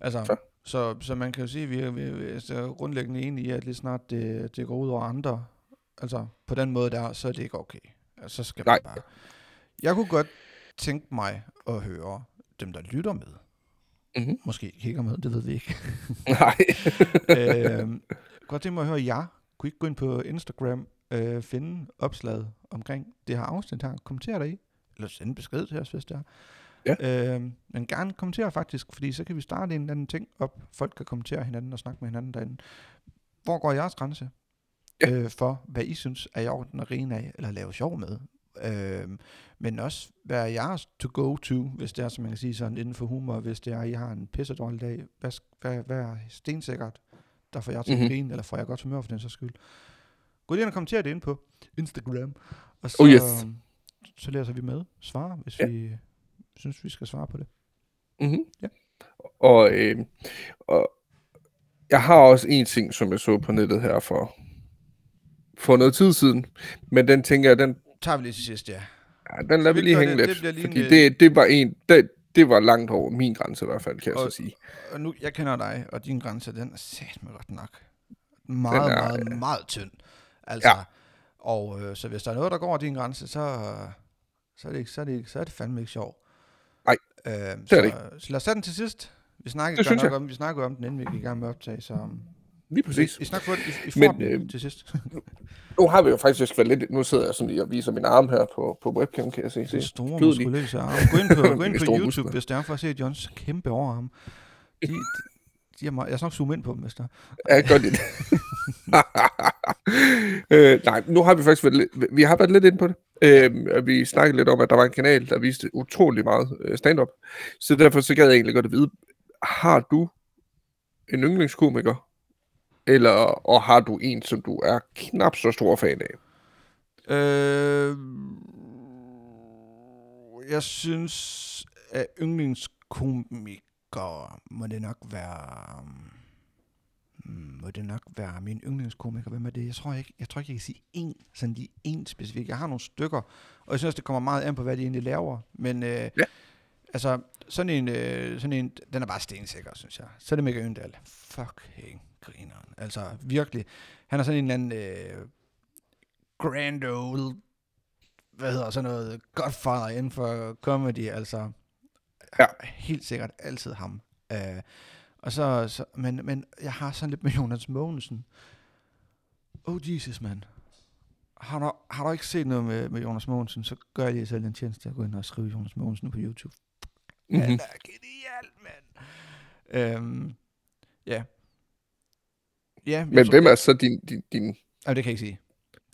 Altså, Så. så, så man kan jo sige, at vi er, vi er, grundlæggende enige i, at lige snart det, det går ud over andre, altså på den måde der, så er det ikke okay. Altså, så skal Nej. man bare... Jeg kunne godt tænke mig at høre dem, der lytter med. Mhm. Måske kigger med, det ved vi ikke. Nej. øh, kunne godt tænke mig at høre jer. Kunne I ikke gå ind på Instagram, øh, finde opslaget omkring det her afsnit her, kommentere der i, eller sende en besked til os, hvis det er. Ja. Øh, men gerne kommentere faktisk, fordi så kan vi starte en eller anden ting op. Folk kan kommentere hinanden og snakke med hinanden derinde. Hvor går jeres grænse Ja. øh, for, hvad I synes er i orden at grine af, eller lave sjov med? Øh, men også, hvad er jeres to go to, hvis det er, som man kan sige sådan, inden for humor, hvis det er, at I har en pissedårlig dag. Hvad, hvad, hvad er stensikkert, der får jeg til Mhm. at grine, eller får jeg godt humør for den så skyld? Gå lige ind og kommentere det ind på Instagram, og så, Oh, yes. så læser vi med, svarer, hvis Ja. vi synes, vi skal svare på det. Mm-hmm. Ja. Og, øh, og jeg har også en ting, som jeg så på nettet her for, for noget tid siden. Men den tænker jeg, den, Tager vi lige til sidst, ja. ja, den lader vi lige hænge det? lidt. Det lige en, fordi øh, det, det var en, det, det var langt over min grænse i hvert fald, kan jeg Og- så sige. Og nu, jeg kender dig, og din grænse, den er sat med godt nok. Meget, Den er, meget, øh, meget tynd. Altså, ja. og øh, så hvis der er noget, der går over din grænse, så, så, er, det ikke, så, er, det ikke, så er det fandme ikke sjovt. Øh, det er så, det. Så lad os tage den til sidst. Vi snakkede Det godt synes nok jeg. om, vi snakkede om den, inden vi gik i gang med at optage, så um, Lige præcis. I, I snakker for det, I, I får Men, øh, til sidst. Nu har vi jo faktisk været lidt... Nu sidder jeg sådan lige og viser min arm her på, på webcam, kan jeg se. Det se. store muskuløse arme. Gå ind på, gå ind på YouTube, muskler. hvis det er for at se Johns kæmpe overarm. De, de, de er meget, jeg skal nok zoome ind på dem, hvis der Ja, godt lidt. øh, nej, nu har vi faktisk været vi har været lidt inde på det. Øh, vi snakkede lidt om, at der var en kanal, der viste utrolig meget øh, stand-up. Så derfor så gad jeg egentlig godt at vide, har du en yndlingskomiker? Eller, og har du en, som du er knap så stor fan af? Øh, jeg synes, at yndlingskomiker må det nok være... Øhm, må det nok være min yndlingskomiker? Hvem er det? Jeg tror ikke, jeg, tror ikke, jeg kan sige en, sådan lige en specifik. Jeg har nogle stykker, og jeg synes, det kommer meget an på, hvad de egentlig laver. Men øh, Ja. altså, sådan en, øh, sådan en, den er bare stensikker, synes jeg. Så er det Michael Øndal. Fucking grineren. Altså, virkelig. Han er sådan en eller anden øh, grand old, hvad hedder sådan noget, godfather inden for comedy, altså. Ja. Helt sikkert altid ham. Uh, og så, så men, men jeg har sådan lidt med Jonas Mogensen. Oh Jesus, mand. Har du, har du ikke set noget med, med Jonas Mogensen, så gør jeg lige selv en tjeneste at gå ind og skrive Jonas Mogensen på YouTube. Mm-hmm. Han er genial, mand. Øhm, ja. Ja, Men hvem er så din... din, din... Jamen, det kan jeg ikke sige.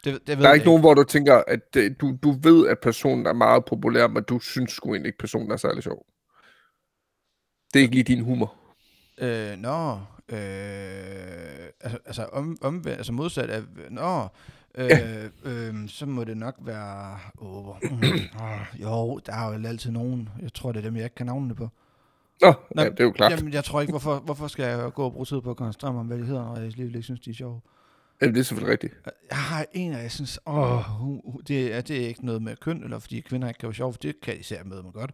Det, det ved Der er jeg ikke nogen, hvor du tænker, at øh, du, du ved, at personen er meget populær, men du synes sgu egentlig ikke, personen er særlig sjov. Det er ikke lige din humor. Øh, nå, øh, altså, altså, om, om, altså modsat af, nå, øh, Ja. øh, så må det nok være, åh, åh, jo, der er jo altid nogen, jeg tror, det er dem, jeg ikke kan navnene på. Nå, Nå, ja, det er jo klart. Jamen, jeg tror ikke, hvorfor, hvorfor skal jeg gå og bruge tid på at koncentrere mig om, hvad de hedder, når jeg alligevel ikke synes, de er sjove. Jamen, det er selvfølgelig rigtigt. Jeg har en, og jeg synes, åh, det, er, det er ikke noget med køn, eller fordi kvinder ikke kan være sjove, for det kan især med mig godt.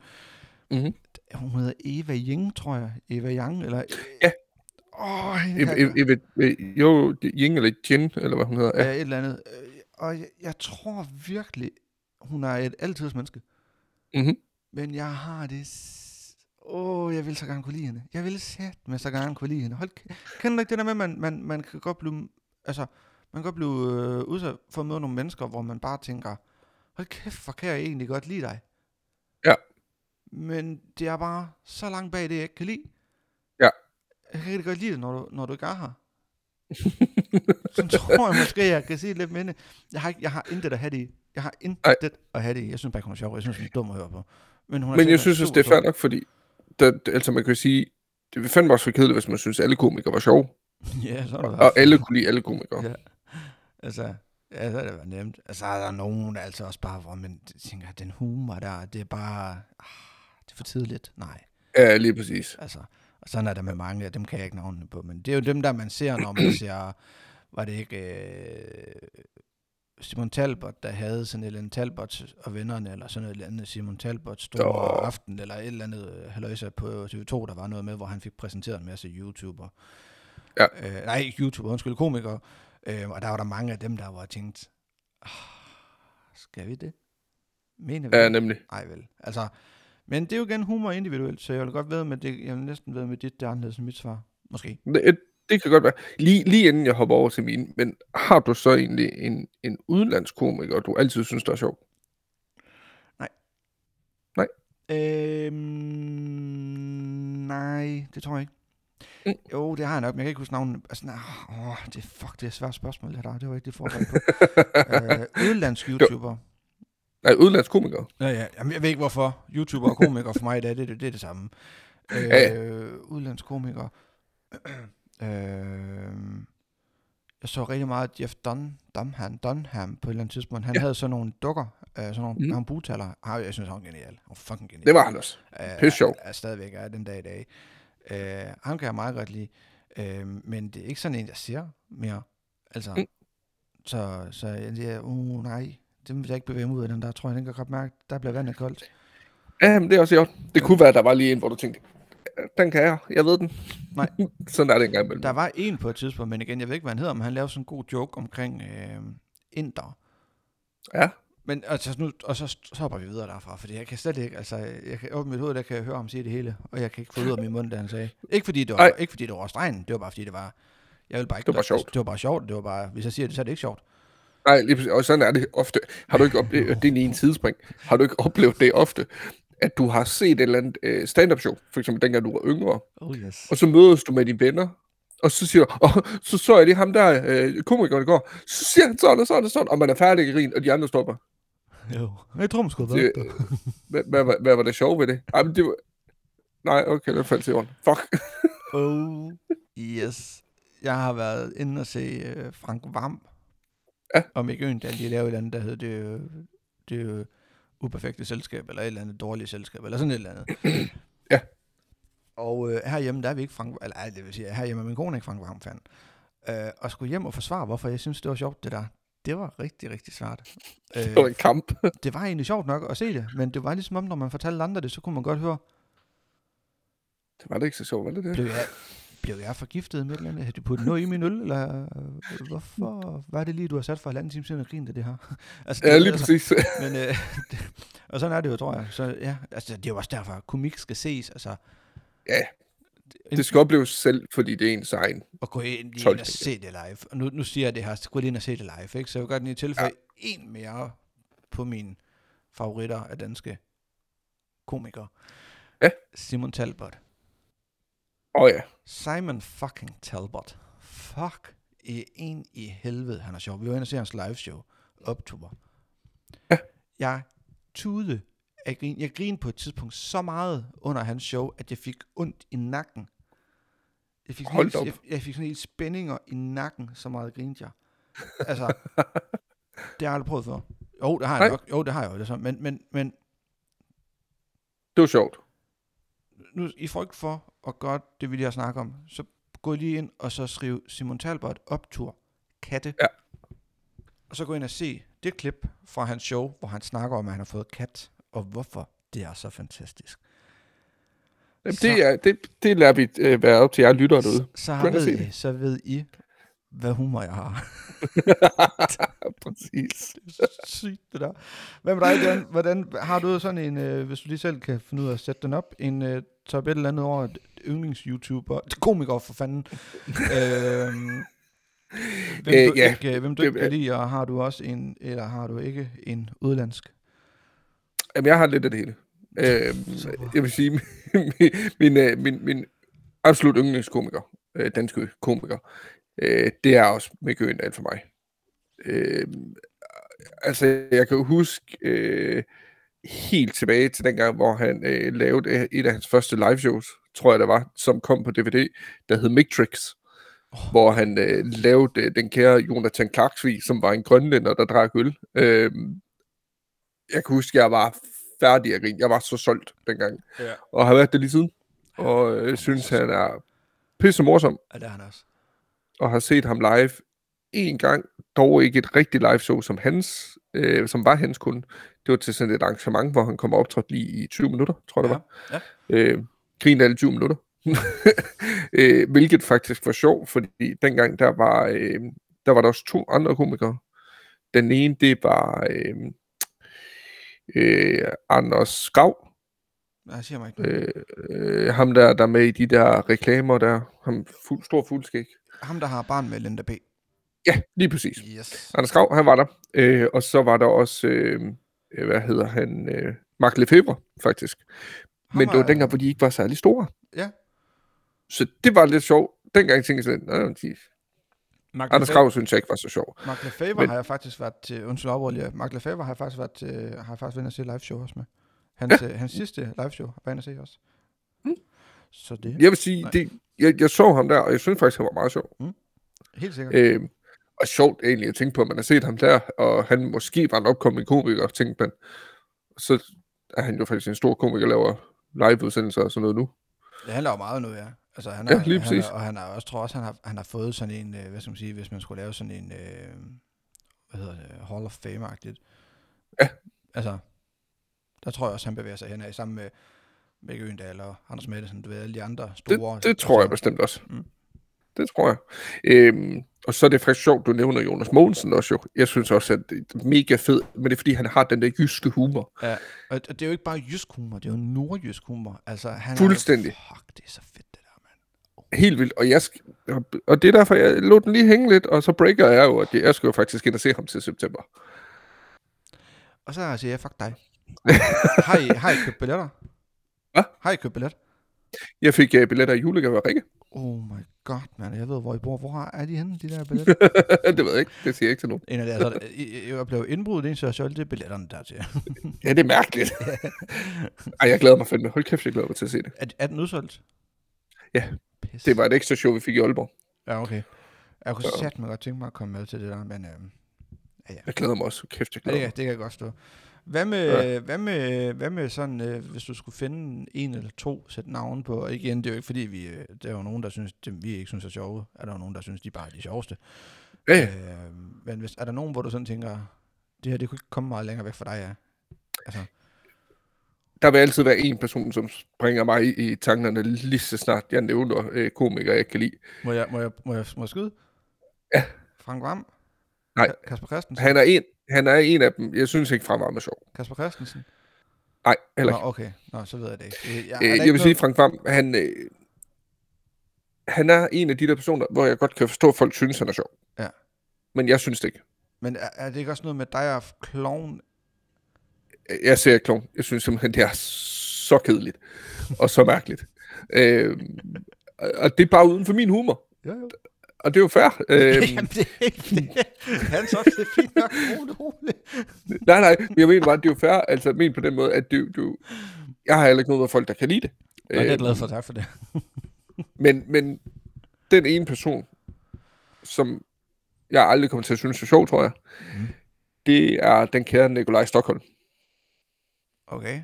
Mm-hmm. Hun hedder Eva Ying, tror jeg. Eva Yang, eller... Ja. Hende Eva, Eva, Eva, jo, Ying eller Jin, eller hvad hun hedder. Ja. Ja, et eller andet. Øh, Og jeg, jeg tror virkelig, hun er et altidsmenneske. Mm-hmm. Men jeg har det... Åh, oh, jeg vil så gerne kunne lide hende. Jeg vil sætte med så gerne kunne lide hende. Hold Kender du ikke det der med, at man, man, man kan godt blive... Altså, man kan godt blive øh, udsat for at møde nogle mennesker, hvor man bare tænker, hold kæft, hvor kan jeg egentlig godt lide dig. Men det er bare så langt bag det, jeg ikke kan lide. Ja. Jeg kan rigtig godt lide det, når du, når du ikke er her. Så tror jeg måske, jeg kan sige lidt minde. Jeg har, ikke, jeg har intet at have det i. Jeg har intet Nej. at have det i. Jeg synes bare ikke, hun er sjov. Jeg synes, hun er dum at høre på. Men, hun er Men jeg synes også, det er fair nok, fordi der, altså man kan sige, det vil fandme også være kedeligt, hvis man synes, alle komikere var sjove, Ja, så er det og alle kunne lide alle komikere. Ja. Altså, ja, så er det været nemt. Altså, er der nogen, altså også bare, hvor man tænker, den humor der, det er bare, ah, det for tidligt. Nej, Ja, lige præcis. altså. Og sådan er der med mange, dem kan jeg ikke navnene på, men det er jo dem, der man ser, når man ser, var det ikke øh, Simon Talbot, der havde sådan et eller andet Talbot og vennerne, eller sådan noget eller andet Simon Talbot store Jo. aften, eller et eller andet øh, halløjsa på TV2, der var noget med, hvor han fik præsenteret en masse YouTuber. Ja. Øh, nej, ikke YouTuber, undskyld, komikere. Øh, og der var der mange af dem, der var tænkt, ah, skal vi det? Mener vi Ja, nemlig. Nej vel. Altså, men det er jo igen humor individuelt, så jeg vil godt ved med det, jeg vil næsten ved med dit, det er anderledes end mit svar. Måske. Det, det kan godt være. Lige, lige inden jeg hopper over til mine, men har du så egentlig en, en udenlandsk komiker, du altid synes, der er sjov? Øhm, nej, det tror jeg ikke. Mm. Jo, det har jeg nok, men jeg kan ikke huske navnet. Altså, nej, åh, det, fuck, det er et svært spørgsmål, det der. Det var ikke det forberedt på. øh, udenlandsk YouTuber. Nej, udenlandsk komiker. Ja, ja. Jamen, jeg ved ikke hvorfor. YouTuber og komiker for mig, det er det, det, det, er det samme. Øh, Ja, Udenlandsk komiker. øh, jeg så rigtig meget Jeff Dun, Dunham, Dunham på et eller andet tidspunkt. Han Ja. ja. havde sådan nogle dukker, øh, sådan nogle mm. nogle butaler. Ah, Jeg synes, han var genial. Han var fucking genial. Det var han også. Øh, Pisse sjov. Er, er stadigvæk er den dag i dag. Øh, ham kan jeg meget godt lide. Øh, men det er ikke sådan en, jeg ser mere. Altså, Mm. så, så jeg, jeg, uh, nej, det vil jeg ikke bevæge mig ud af den der, tror jeg, den kan godt mærke, der bliver vandet koldt. Ja, men det er også godt. Det kunne være, at der var lige en, hvor du tænkte, den kan jeg, jeg ved den. Nej. Sådan er det engang imellem. Der var en på et tidspunkt, men igen, jeg ved ikke, hvad han hedder, men han lavede sådan en god joke omkring øh, inder. Ja. Men altså, nu, og så, så hopper vi videre derfra, fordi jeg kan slet ikke, altså, jeg kan, åbne mit hoved, der kan jeg høre ham sige det hele, og jeg kan ikke få ud af min mund, da han sagde. Ikke fordi det var, Ej. ikke fordi det var stregen, det var bare fordi det var, jeg vil bare ikke, Det var bare sjovt. Det var bare sjovt, det var bare, hvis jeg siger det, så er det ikke sjovt. Nej, lige præcis. Og sådan er det ofte. Har du ikke oplevet, det er lige en tidsspring, har du ikke oplevet det ofte, at du har set et eller andet øh, stand-up show, for eksempel dengang du var yngre, Oh yes. og så mødes du med dine venner, og så siger du, oh, så så jeg det ham der, øh, komikeren i går, så siger han sådan og sådan og sådan, og man er færdig i grin, og de andre stopper. Jo, jeg tror, man skulle Det, hvad, hvad, hvad, hvad, var det sjove ved det? Ej, men det var... Nej, okay, det faldt til jorden. Fuck. Oh yes. Jeg har været inde og se uh, Frank Vam. Ja. Om ikke Øndal, de lavede et eller andet, der hed det, øh, det øh, uperfekte selskab, eller et eller andet dårligt selskab, eller sådan et eller andet. Ja. Og øh, herhjemme, der er vi ikke Frank, eller ej, det vil sige, herhjemme er min kone ikke Frank Vam fan. Øh, og skulle hjem og forsvare, hvorfor jeg synes, det var sjovt, det der. Det var rigtig, rigtig svært. Det var Øh, en kamp. det var egentlig sjovt nok at se det, men det var ligesom om, når man fortalte andre det, så kunne man godt høre, Det var det ikke så sjovt, var det det? blev jeg, blev jeg forgiftet med et eller andet? Har du puttet noget i min øl, eller øh, hvorfor? Hvad er det lige, du har sat for halvanden time siden og grinte det her? altså, Ja, det- lige altså, præcis. Men, øh, det, og sådan er det jo, tror jeg. Så ja, altså, det er jo også derfor, at komik skal ses. Altså, Ja, det skal opleves selv, fordi det er ens egen. at gå ind, lige ind og se det live. Og nu, nu siger jeg det her, så gå lige ind og se det live. Ikke? Så jeg vil godt lige tilføje ja. en mere på mine favoritter af danske komikere. Ja. Simon Talbot. Oh, ja. Simon fucking Talbot. Fuck i en i helvede, han er sjov. Vi var inde og se hans live show. Optur. Ja. Jeg tude af grin. Jeg grinede på et tidspunkt så meget under hans show, at jeg fik ondt i nakken. Jeg fik, Hold helt, jeg, jeg fik sådan helt spændinger i nakken, så meget grinede jeg. Altså, det har jeg aldrig prøvet før. Jo, det har jeg Nej. nok. Jo, det har jeg jo. Det så. Men, men, men Det var sjovt. nu, i frygt for at gøre det, vi lige har snakket om, så gå lige ind og så skriv Simon Talbot optur katte. Ja. Og så gå ind og se det klip fra hans show, hvor han snakker om, at han har fået kat, og hvorfor det er så fantastisk. Jamen, Så- det, er, det, det lader vi øh, være op til jer lytter derude. Så, så, og ved I, så ved I, hvad humor jeg har. Præcis. Det sygt, det der. Hvad med dig, Dan? Hvordan, har du sådan en, øh, hvis du lige selv kan finde ud af at sætte den op, en øh, top et eller andet over et yndlings-YouTuber, komiker for fanden. øhm, hvem, Øh, du ja, ikke, øh, hvem du ikke kan lide, og har du også en, eller har du ikke en udlandsk? Jamen, jeg har lidt af det hele. Øh, jeg vil sige, min, min, øh, min, min absolut yndlingskomiker, øh, danske komiker, øh, det er også Mikke Øgendal for mig. Øh, altså, jeg kan huske øh, helt tilbage til dengang, hvor han øh, lavede et af hans første live shows, tror jeg det var, som kom på DVD, der hed Mictrix, Åh. hvor han øh, lavede øh, den kære Jonathan Clarksvig, som var en grønlænder, der drak øl. Øh, jeg kan huske, jeg var færdig at grine. Jeg var så solgt dengang, Ja. og har været det lige siden. Og øh, synes, han er pisse morsom, Ja, det er han også. Og har set ham live en gang, dog ikke et rigtigt live show som hans, øh, som var hans kun. Det var til sådan et arrangement, hvor han kom og optrådte lige i 20 minutter, tror jeg det Ja, var. Øh, grinede alle 20 minutter. øh, hvilket faktisk var sjovt, fordi dengang der var, øh, der var der også to andre komikere. Den ene, det var øh, øh, Anders Skav, Nej, siger mig ikke øh, øh, ham der, der er med i de der reklamer der, ham fuld, stor fuldskæg. Ham, der har barn med Linda P. Ja, lige præcis. Yes. Anders Grav, han var der. Øh, og så var der også, øh, øh, hvad hedder han, øh, Mark Lefebvre, faktisk. Ham Men det var er- dengang, hvor de ikke var særlig store. Ja. Så det var lidt sjovt. Dengang tænkte jeg sådan, "Nå, de, Mark Anders Grav synes jeg ikke var så sjov. Mark Lefebvre Men- har jeg faktisk været til, undskyld afbrudt lige, Mark Lefebvre har jeg faktisk været til, har jeg faktisk været se live show også med. Hans, ja. hans sidste live show var jeg og se også. Mm. Så det er Jeg vil sige, Nej. det, jeg, jeg så ham der, og jeg synes faktisk, han var meget sjov. helt sikkert. Øh, og sjovt egentlig at tænke på, at man har set ham der, og han måske var en opkommende komiker, tænkte man. Så er han jo faktisk en stor komiker, laver liveudsendelser og sådan noget nu. Det handler jo meget nu, ja. Altså, han Ja, er, lige han præcis. er, og han har også, tror også, han har, han har fået sådan en, øh, hvad skal man sige, hvis man skulle lave sådan en, øh, hvad hedder det, Hall of Fame-agtigt. Ja. Altså, der tror jeg også, han bevæger sig hen af, sammen med Mikke Øgendal og Anders Madsen, du ved, alle de andre Det, store. det tror jeg altså, bestemt også. Mm. Det tror jeg. Øhm, og så er det faktisk sjovt, du nævner Jonas Mogensen også jo. Jeg synes også, at det er mega fed, men det er fordi, han har den der jyske humor. Ja, og det er jo ikke bare jysk humor, det er jo nordjysk humor. Altså, han Fuldstændig. Er jo, fuck, det er så fedt, det der, mand. Helt vildt. Og, jeg sk- og- og det er derfor, jeg lå den lige hænge lidt, og så breaker jeg jo, at jeg skal jo faktisk ind og se ham til september. Og så siger jeg, fuck dig. Har, I, har I købt billetter? Hvad? Har I købt billet? Jeg fik uh, billetter i julegave af Rikke. Oh my god, man. Jeg ved, hvor I bor. Hvor er de henne, de der billetter? det ved jeg ikke. Det siger jeg ikke til nogen. en af det, altså, jeg, blev indbrudt ind, så jeg solgte billetterne der til. Ja, det er mærkeligt. Ej, jeg glæder mig fandme. Hold kæft, jeg glæder mig til at se det. er, er den udsolgt? Ja, Pis. Det var et ekstra show, vi fik i Aalborg. Ja, okay. Jeg kunne Så- sætte mig godt tænke mig at komme med til det der, men øhm, ja, ja. Jeg glæder mig også. Kæft, jeg Ja, glæder det, mig. kan, det kan jeg godt stå. Hvad med, Ja. hvad med, hvad med sådan, øh, hvis du skulle finde en eller to sæt navn på, og igen, det er jo ikke fordi, vi, øh, der er jo nogen, der synes, det, vi ikke synes er sjove, er der jo nogen, der synes, de bare er de sjoveste. Ja. Øh, men hvis, er der nogen, hvor du sådan tænker, det her, det kunne ikke komme meget længere væk fra dig, ja? Altså, der vil altid være en person, som springer mig i, i tankerne lige så snart jeg nævner øh, komikere, jeg kan lide. Må jeg, må jeg, må jeg, må jeg skyde? Ja. Frank Vam? Nej. Ka- Kasper Christensen? Han er en, han er en af dem. Jeg synes ikke, Frank Vam er sjov. Kasper Christensen? Nej, heller Nå, ikke. okay. Nå, så ved jeg det ikke. Øh, Jeg, Øh, jeg ikke vil sige, Frank Vam, han, øh, han er en af de der personer, hvor jeg godt kan forstå, at folk synes, han er sjov. Ja. Men jeg synes det ikke. Men er, er det ikke også noget med dig og klovn? Jeg ser klovn. Jeg synes simpelthen, det er så kedeligt. Og så mærkeligt. øh, og det er bare uden for min humor. Jo, jo. Og det er jo fair. Øh, Jamen, det er ikke det. Han så det fint nok. Rolig, rolig. nej, nej. Jeg mener bare, at det er jo fair. Altså, men på den måde, at du, du, jeg har heller ikke noget med folk, der kan lide det. Nå, det er Øh, glad for. Tak for det. Men, men den ene person, som jeg aldrig kommer til at synes er sjov, tror jeg, mm. det er den kære Nikolaj Stockholm. Okay.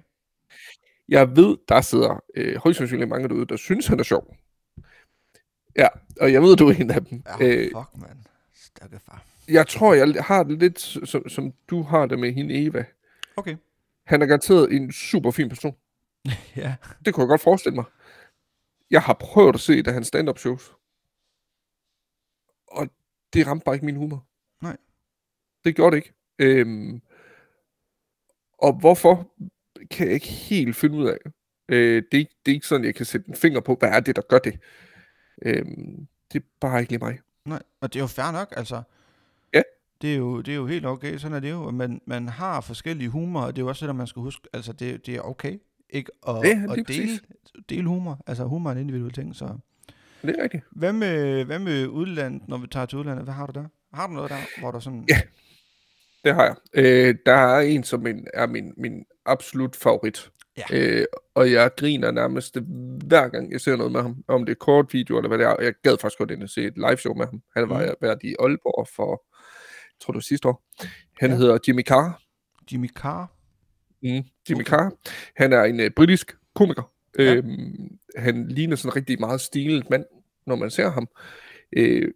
Jeg ved, der sidder øh, højst sandsynligt mange derude, der synes, han er sjov. Ja, og jeg ved, du er en af dem. Ja, Øh, fuck, mand. Stakke far. jeg tror, jeg har det lidt, som, som du har det med hende, Eva. Okay. Han er garanteret en super fin person. Ja. Det kunne jeg godt forestille mig. Jeg har prøvet at se det hans stand-up shows. Og det ramte bare ikke min humor. Nej. Det gjorde det ikke. Øhm, og hvorfor, kan jeg ikke helt finde ud af. Øh, det, er det er ikke sådan, jeg kan sætte en finger på, hvad er det, der gør det. Øhm, det er bare ikke lige mig. Nej, og det er jo fair nok, altså. Ja. Det er jo, det er jo helt okay, sådan er det jo. Man, man har forskellige humor, og det er jo også det, man skal huske. Altså, det, det er okay ikke at, Ja, at dele, præcis. dele humor. Altså, humor er en individuel ting, så... Det er rigtigt. Hvad med, hvad med udlandet, når vi tager til udlandet? Hvad har du der? Har du noget der, hvor der sådan... Ja. Det har jeg. Øh, der er en, som min, er min, min absolut favorit. Ja. Øh, og jeg griner nærmest hver gang, jeg ser noget med ham. Om det er kort video, eller hvad det er. Jeg gad faktisk godt ind og se et live show med ham. Han var mm. været i Aalborg for, jeg tror det var sidste år. Han Ja. hedder Jimmy Carr. Jimmy Carr? Mm, Jimmy Okay. Carr. Han er en uh, britisk komiker. Ja. Øhm, han ligner sådan en rigtig meget stilet mand, når man ser ham. Øh,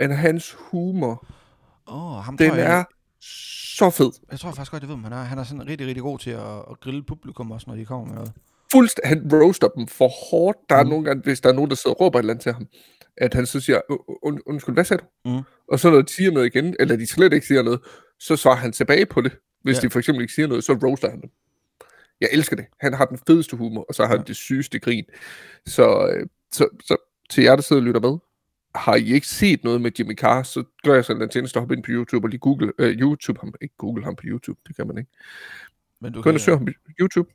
men hans humor, Åh, oh, ham den jeg, er så fed. jeg tror faktisk godt, jeg ved, hvem han er. Han er sådan rigtig, rigtig god til at, at grille publikum også, når de kommer med noget. fuldst, han roaster dem for hårdt. Der er Mm. nogle gange, hvis der er nogen, der sidder og råber et eller andet til ham, at han så siger, "U- und, undskyld, hvad sagde du? Mm. Og så når de siger noget igen, eller de slet ikke siger noget, så svarer han tilbage på det. Hvis Ja. ja. de for eksempel ikke siger noget, så roaster han dem. Jeg elsker det. Han har den fedeste humor, og så har Ja. han det sygeste grin. Så, øh, så, så til jer, der sidder og lytter med, har I ikke set noget med Jimmy Carr, så gør jeg sådan en tjeneste at hoppe ind på YouTube og lige google, øh, YouTube ham, ikke google ham på YouTube, det kan man ikke. Men du kan, og søg ham på YouTube,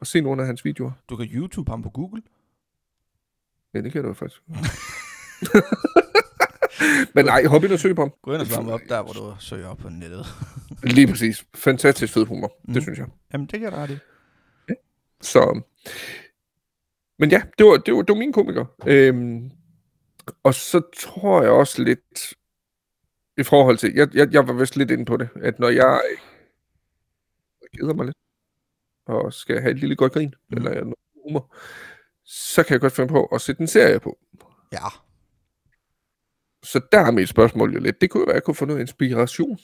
og se nogle af hans videoer. du kan YouTube ham på Google. Ja, det kan du faktisk. Men nej, hop ind og søg på ham. Gå ind og slå ham op der, hvor du søger op på nettet. Lige præcis. Fantastisk fed humor, mm. Det synes jeg. Jamen, det kan jeg ret. Så, men ja, det var, det var, det var min komiker. Øhm, og så tror jeg også lidt, i forhold til, jeg, jeg, jeg var vist lidt inde på det, at når jeg keder mig lidt, og skal have et lille godt grin, Mm. eller noget humor, så kan jeg godt finde på at sætte en serie på. Ja. Så der er mit spørgsmål jo lidt. Det kunne jo være, at jeg kunne få noget inspiration.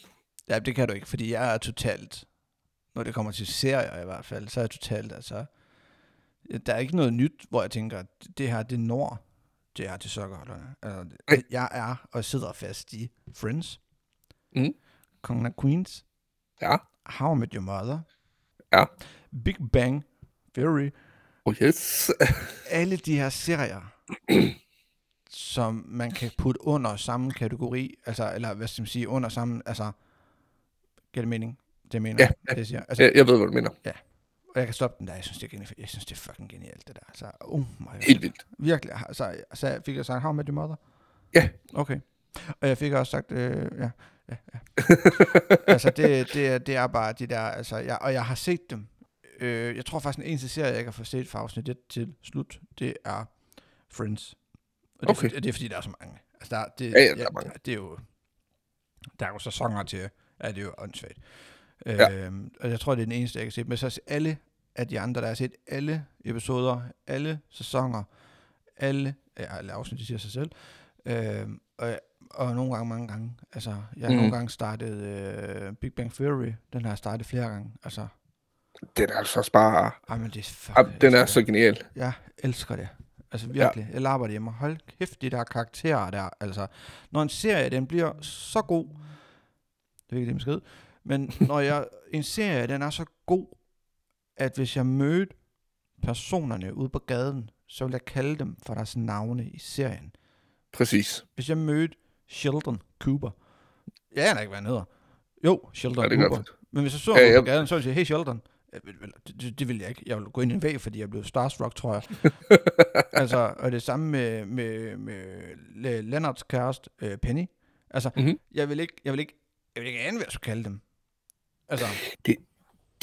Ja, det kan du ikke, fordi jeg er totalt, når det kommer til serier i hvert fald, så er jeg totalt, altså, der er ikke noget nyt, hvor jeg tænker, at det her, det når det her til sokkerholderne. Altså, Nej. jeg er og sidder fast i Friends, Mm. Kongen af Queens, Ja. How I Met Your Mother, Ja. Big Bang Theory, Oh yes. alle de her serier, som man kan putte under samme kategori, altså, eller hvad skal man sige, under samme, altså, giver det mening? Det mener, Ja, ja. det jeg siger. Altså, jeg, jeg ved, hvad du mener. Og jeg kan stoppe den der, jeg synes, det er, geni- jeg synes, det er fucking genialt, det der. Altså, oh my god. Helt vildt. Virkelig, så jeg fik jeg sagt, how met your mother? Ja. Okay. Og jeg fik også sagt, øh, ja, ja, ja. altså, det, det, er- det er bare de der, altså, jeg, og jeg har set dem. Øh, jeg tror faktisk, den eneste serie, jeg ikke har fået set fra afsnit 1 til slut, det er Friends. Og det, er, Okay. fordi, det er fordi, der er så mange. Altså, der, det, Ja, ja, der er mange. Det er jo, der er jo sæsoner til, ja, det er jo åndssvagt. Ja. Øhm, og jeg tror, det er den eneste, jeg kan se. Men så alle af de andre, der har set alle episoder, alle sæsoner, alle, ja, alle afsnit, de siger sig selv. Øhm, og, og nogle gange, mange gange. Altså, jeg har Mhm. nogle gange startet øh, Big Bang Theory. Den har jeg startet flere gange. Altså, Den er altså også bare... Ej, men det er fuck, jeg den er elsker så genial. det. Jeg elsker det. Altså virkelig, ja. jeg lapper det hjemme. Hold kæft, de der karakterer der. Altså, når en serie, den bliver så god, det er ikke det, man skal men når jeg, en serie, den er så god, at hvis jeg mødte personerne ude på gaden, så vil jeg kalde dem for deres navne i serien. Præcis. Hvis jeg mødte Sheldon Cooper, jeg aner ikke, hvad han hedder. Jo, Sheldon Ja, det Cooper. jeg. Men hvis jeg så Ja, ham ja. på gaden, så ville jeg sige, hey Sheldon. Vel, Det, det, det vil jeg ikke. Jeg vil gå ind i en væg, fordi jeg blev starstruck, tror jeg. altså, og det samme med, med, med Le- Leonards kæreste, øh, Penny. Altså, Mhm. jeg vil ikke, jeg vil ikke, jeg vil ikke ane, hvad jeg skulle kalde dem. Altså, Det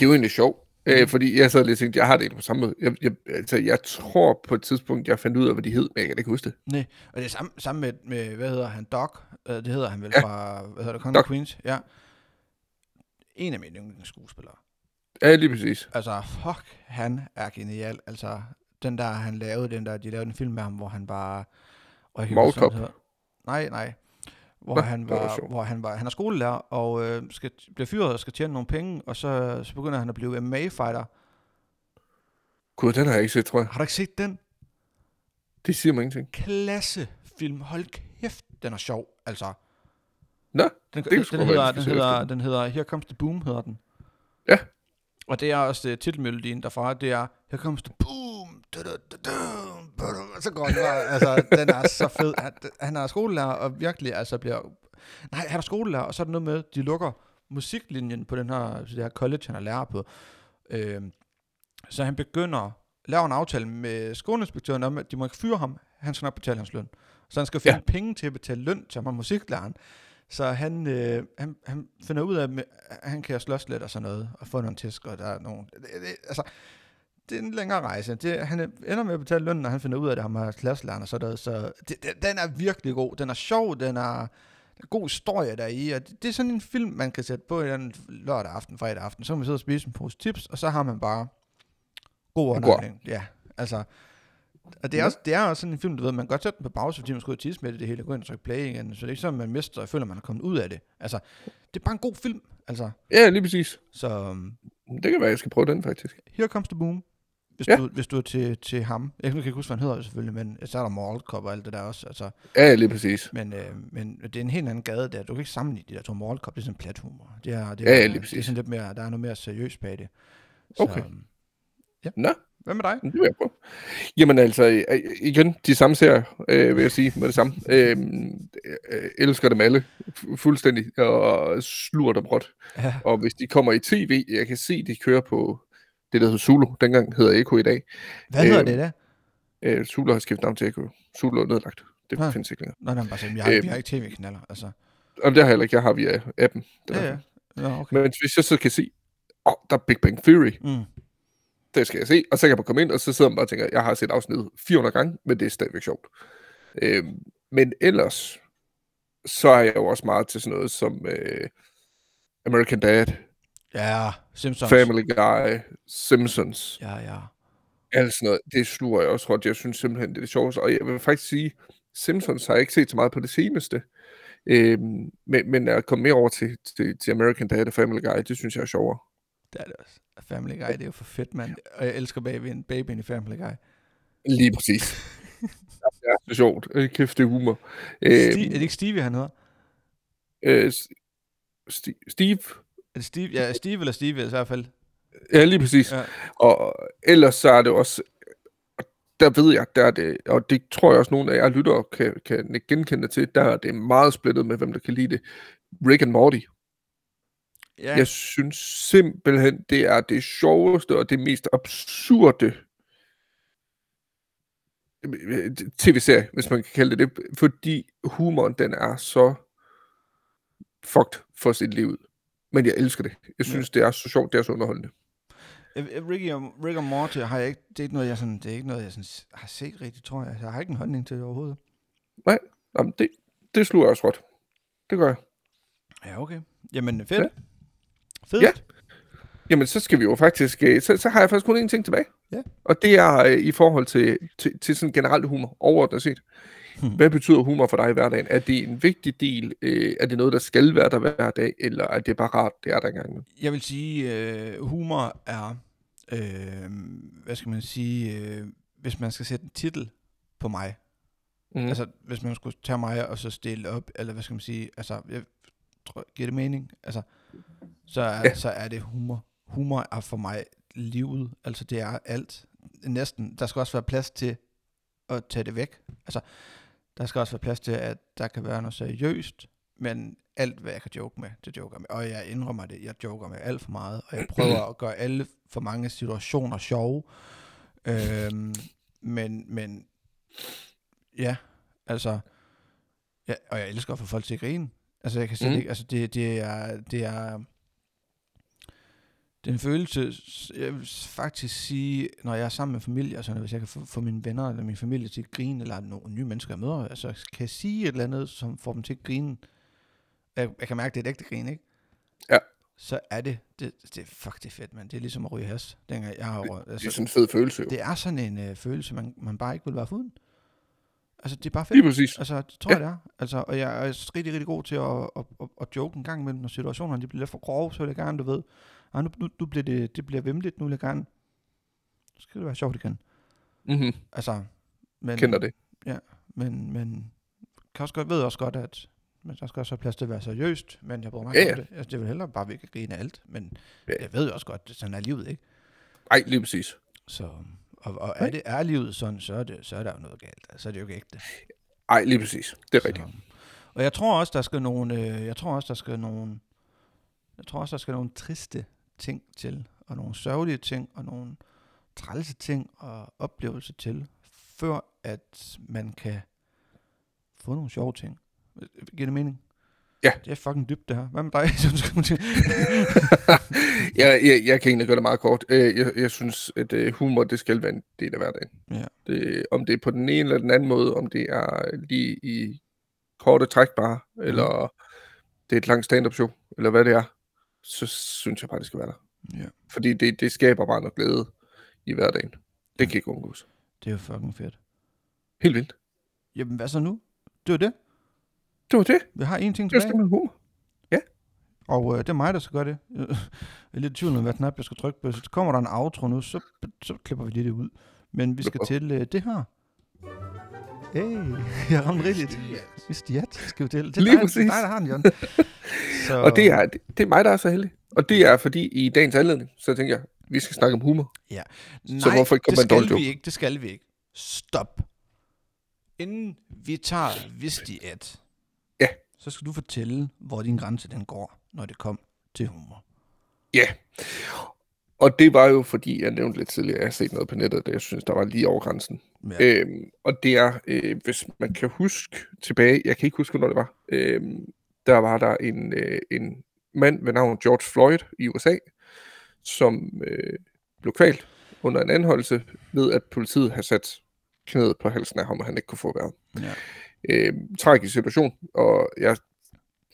er jo egentlig sjovt. Øh, fordi jeg sad lidt og tænkte, jeg har det på samme måde. Jeg, jeg, altså, jeg tror på et tidspunkt, jeg fandt ud af, hvad de hed, men jeg kan ikke huske det. nej. Og det er samme, samme med, med, hvad hedder han, Doc? Øh, det hedder han vel Ja. fra, hvad hedder det, Doc. Queens? Ja. En af mine yndlingsskuespillere. Ja, lige præcis. Altså, fuck, han er genial. Altså, den der, han lavede, den der, de lavede en film med ham, hvor han han hedder. Nej, nej. Hvor Nå, han det var var, hvor han var, han er skolelærer, og øh, skal, bliver fyret og skal tjene nogle penge, og så, så begynder han at blive MMA-fighter. Gud, den har jeg ikke set, tror jeg. Har du ikke set den? Det siger mig ingenting. Klassefilm. Hold kæft, den er sjov, altså. Nå, Den, kan den, den, være, hedder, den, hedder, den hedder Here Comes the Boom, hedder den. Ja. Og det er også uh, titelmelodien derfra, det er Here Comes the Boom, så går den bare, altså, den er så fed. Han, han er skolelærer, og virkelig, altså, bliver, nej, han er skolelærer, og så er det noget med, de lukker musiklinjen på den her, det her college, han er lærer på. Øhm, så han begynder, laver en aftale med skoleinspektøren om, at de må ikke fyre ham, han skal nok betale hans løn. Så han skal finde Ja. penge til at betale løn til ham, musiklæreren. Så han, øh, han, han finder ud af, at han kan slås lidt og sådan noget, og få nogle tæsk, og der er nogle... Det, det, altså, det er en længere rejse. Det, han ender med at betale løn, når han finder ud af, at han har klasselæreren og sådan noget. Så det, det, den er virkelig god. Den er sjov, den er en god historie der i, og det, det er sådan en film, man kan sætte på en lørdag aften, fredag aften. Så kan man sidde og spise en pose chips, og så har man bare god underholdning. Ja, altså... Og det er, også, det er også sådan en film, du ved, man kan godt sætte den på pause, fordi man skal ud og tisse med det, det hele, gå ind og trykke play igen, så det er ikke sådan, man mister og føler, at man er kommet ud af det. Altså, det er bare en god film, altså. Ja, lige præcis. Så um, Det kan være, jeg skal prøve den faktisk. Here Comes the Boom, hvis, Ja. du, hvis du er til, til ham. Jeg kan ikke huske, hvad han hedder selvfølgelig, men så er der Mall Cop og alt det der også. Altså, Ja, lige præcis. men, øh, men det er en helt anden gade der. Du kan ikke sammenligne de der to Mall Cop, det er sådan plat humor. Det er, det er, Ja, ja, lige det er præcis. sådan lidt mere, der er noget mere seriøst bag det. Okay. øhm, Nå, hvad med dig? det vil jeg prøve. Jamen altså, øh, igen, de samme serier, øh, vil jeg sige med det samme. Øh, øh, elsker dem alle fu- fuldstændig, og slur dem råt. Ja, Og hvis de kommer i tv, jeg kan se, de kører på det, der hedder Zulu. Dengang hedder Eko i dag. hvad hedder Øhm, det der? Øh, Zulu har skiftet navn til Eko. Zulu er nedlagt. Det Ah. findes ikke længere. Nå, nej, bare sådan, jeg har, øhm, vi har ikke tv-kanaler, altså. Og det har jeg heller ikke. Jeg har via appen. Det Ja, ja. Nå, okay. Men hvis jeg så kan se, åh, oh, der er Big Bang Theory, Mm. det skal jeg se, og så kan jeg bare komme ind, og så sidder man bare og tænker, jeg har set afsnittet 400 gange, men det er stadigvæk sjovt. Øhm, men ellers, så er jeg jo også meget til sådan noget som øh, American Dad, Ja, Simpsons. Family Guy, Simpsons, Ja, ja. alt sådan noget. Det sluger jeg også råt. Jeg synes simpelthen, det er det sjoveste. Og jeg vil faktisk sige, Simpsons har jeg ikke set så meget på det seneste. Øhm, men, men at komme mere over til, til, til American Dad og Family Guy, det synes jeg er sjovere. Det er det også. Family Guy, det er jo for fedt, mand. Og jeg elsker babyen, babyen i Family Guy. Lige præcis. det er så sjovt. Øh, Kæft, det er humor. Steve, Øhm, er det ikke Stevie, han hedder? øh, St- Steve? Er det Steve? Ja, Steve eller Steve i hvert fald. Ja, lige præcis. Ja. Og ellers så er det også, og der ved jeg, der er det, og det tror jeg også, nogle af jer lyttere kan, kan genkende til, der er det meget splittet med, hvem der kan lide det. Rick and Morty. Ja, Jeg synes simpelthen, det er det sjoveste og det mest absurde tv-serie, hvis man kan kalde det det, fordi humoren, den er så fucked for sit liv. Men jeg elsker det. Jeg synes, det er så sjovt, det er så underholdende. Øh, øh, Ricky og, Rick og Morty har jeg ikke, det er ikke noget, jeg, sådan, det er ikke noget, jeg sådan, har set rigtigt, tror jeg. Jeg har ikke en holdning til det overhovedet. Jamen, det, det sluger jeg også råt. Det gør jeg. Ja, okay. Jamen, fedt. Ja. Fedt. Ja. Jamen, så skal vi jo faktisk... øh, Så, så har jeg faktisk kun én ting tilbage. Ja. Og det er øh, i forhold til, til, til sådan generelt humor, overordnet set. Hvad betyder humor for dig i hverdagen? Er det en vigtig del? Øh, er det noget, der skal være der hver dag? Eller er det bare rart, det er der engang? Jeg vil sige, øh, humor er, øh, hvad skal man sige, øh, hvis man skal sætte en titel på mig, Mm. altså hvis man skulle tage mig og så stille op, eller hvad skal man sige, altså, jeg tror, giver det mening? Altså, så er, ja. så er det humor. Humor er for mig livet, altså det er alt. Næsten, der skal også være plads til at tage det væk. Altså, der skal også være plads til, at der kan være noget seriøst, men alt, hvad jeg kan joke med, det joker med. Og jeg indrømmer det, jeg joker med alt for meget, og jeg prøver at gøre alle for mange situationer sjove. Øhm, men, men, ja, altså, ja, og jeg elsker at få folk til at grine. Altså, jeg kan slet Mm. mm. ikke, altså, det, det er, det er, det en følelse, jeg vil faktisk sige, når jeg er sammen med familie, altså hvis jeg kan få, få mine venner eller min familie til at grine, eller nogle nye mennesker, jeg møder, altså kan jeg sige et eller andet, som får dem til at grine, jeg, jeg kan mærke, det er et ægte grin, ikke? Ja. Så er det, det, det er fuck, det er fedt, man. Det er ligesom at ryge has, dengang jeg har røget. Det er Altså, sådan en fed følelse. Jo. det er sådan en øh, følelse, man, man bare ikke vil være foruden. Altså, det er bare fedt. Lige præcis. Altså, det tror Ja. ja. jeg, det er. Altså, og jeg er rigtig, rigtig god til at, at, at, at joke en gang imellem, når situationerne de bliver lidt for grove, så vil jeg gerne, du ved, ah, nu, nu, nu bliver det, det bliver vemmeligt, nu vil jeg gerne, så skal det være sjovt igen. Mm-hmm. Altså, men, Kender det. men, men kan også godt, ved også godt, at men der skal også have plads til at være seriøst, men jeg bruger mig Ja, ja, ja. ja. det. Altså, det vil hellere bare, vi kan grine af alt, men Ja. ja. jeg ved jo også godt, at sådan er livet, ikke? Ej, lige præcis. Så, og, og er, det, er livet sådan, så er, det, så er der jo noget galt. Så er det jo ikke ægte. Ej, lige præcis. Det er rigtigt. Så. Og jeg tror også, der skal nogle, øh, jeg tror også, der skal nogle, jeg tror også, der skal nogle triste ting til, og nogle sørgelige ting, og nogle trælse ting og oplevelser til, før at man kan få nogle sjove ting. Giver det mening? Ja. Det er fucking dybt, det her. Hvad med dig? jeg, jeg, jeg kan egentlig gøre det meget kort. Øh, Jeg, jeg synes, at øh, humor, det skal være en del af hverdagen. Ja. Det, om det er på den ene eller den anden måde, om det er lige i korte træk bare, eller det er et langt stand-up show, eller hvad det er, så synes jeg bare, det skal være der. ja. Fordi det, det skaber bare noget glæde i hverdagen. Det kan ikke undgås. Det er jo fucking fedt. Helt vildt. Jamen, hvad så nu? Det var det. Det var det. Vi har en ting Det tilbage. simpelthen humor. Og øh, det er mig, der skal gøre det. Jeg er lidt i tvivl om, hvad knap jeg skal trykke på. Så kommer der en outro nu, så, så klipper vi lige det ud. Men vi skal til øh, det her. Hey, jeg ramte rigtigt. Vistiat skal vi til. Det er Lige dig, det præcis. er dig, der har den, Jon. Så, Og det er, det, det er mig, der er så heldig. Og det er fordi, i dagens anledning, så tænker jeg, vi skal snakke om humor. Nej, så hvorfor ikke komme det skal vi ikke. Det skal vi ikke. Stop. Inden vi tager Vistiat, Ja. Så skal du fortælle, hvor din grænse den går, når det kom til humor. Ja. Og det var jo, fordi jeg nævnte lidt tidligere, at jeg har set noget på nettet, der jeg synes, der var lige over grænsen. Ja. Øhm, og det er, øh, hvis man kan huske tilbage, jeg kan ikke huske, hvornår det var, øhm, der var der en, øh, en mand ved navn George Floyd i USA, som øh, blev kvalt under en anholdelse ved, at politiet havde sat knæet på halsen af ham, og han ikke kunne få vejret. ja. Øh, tragisk situation, og jeg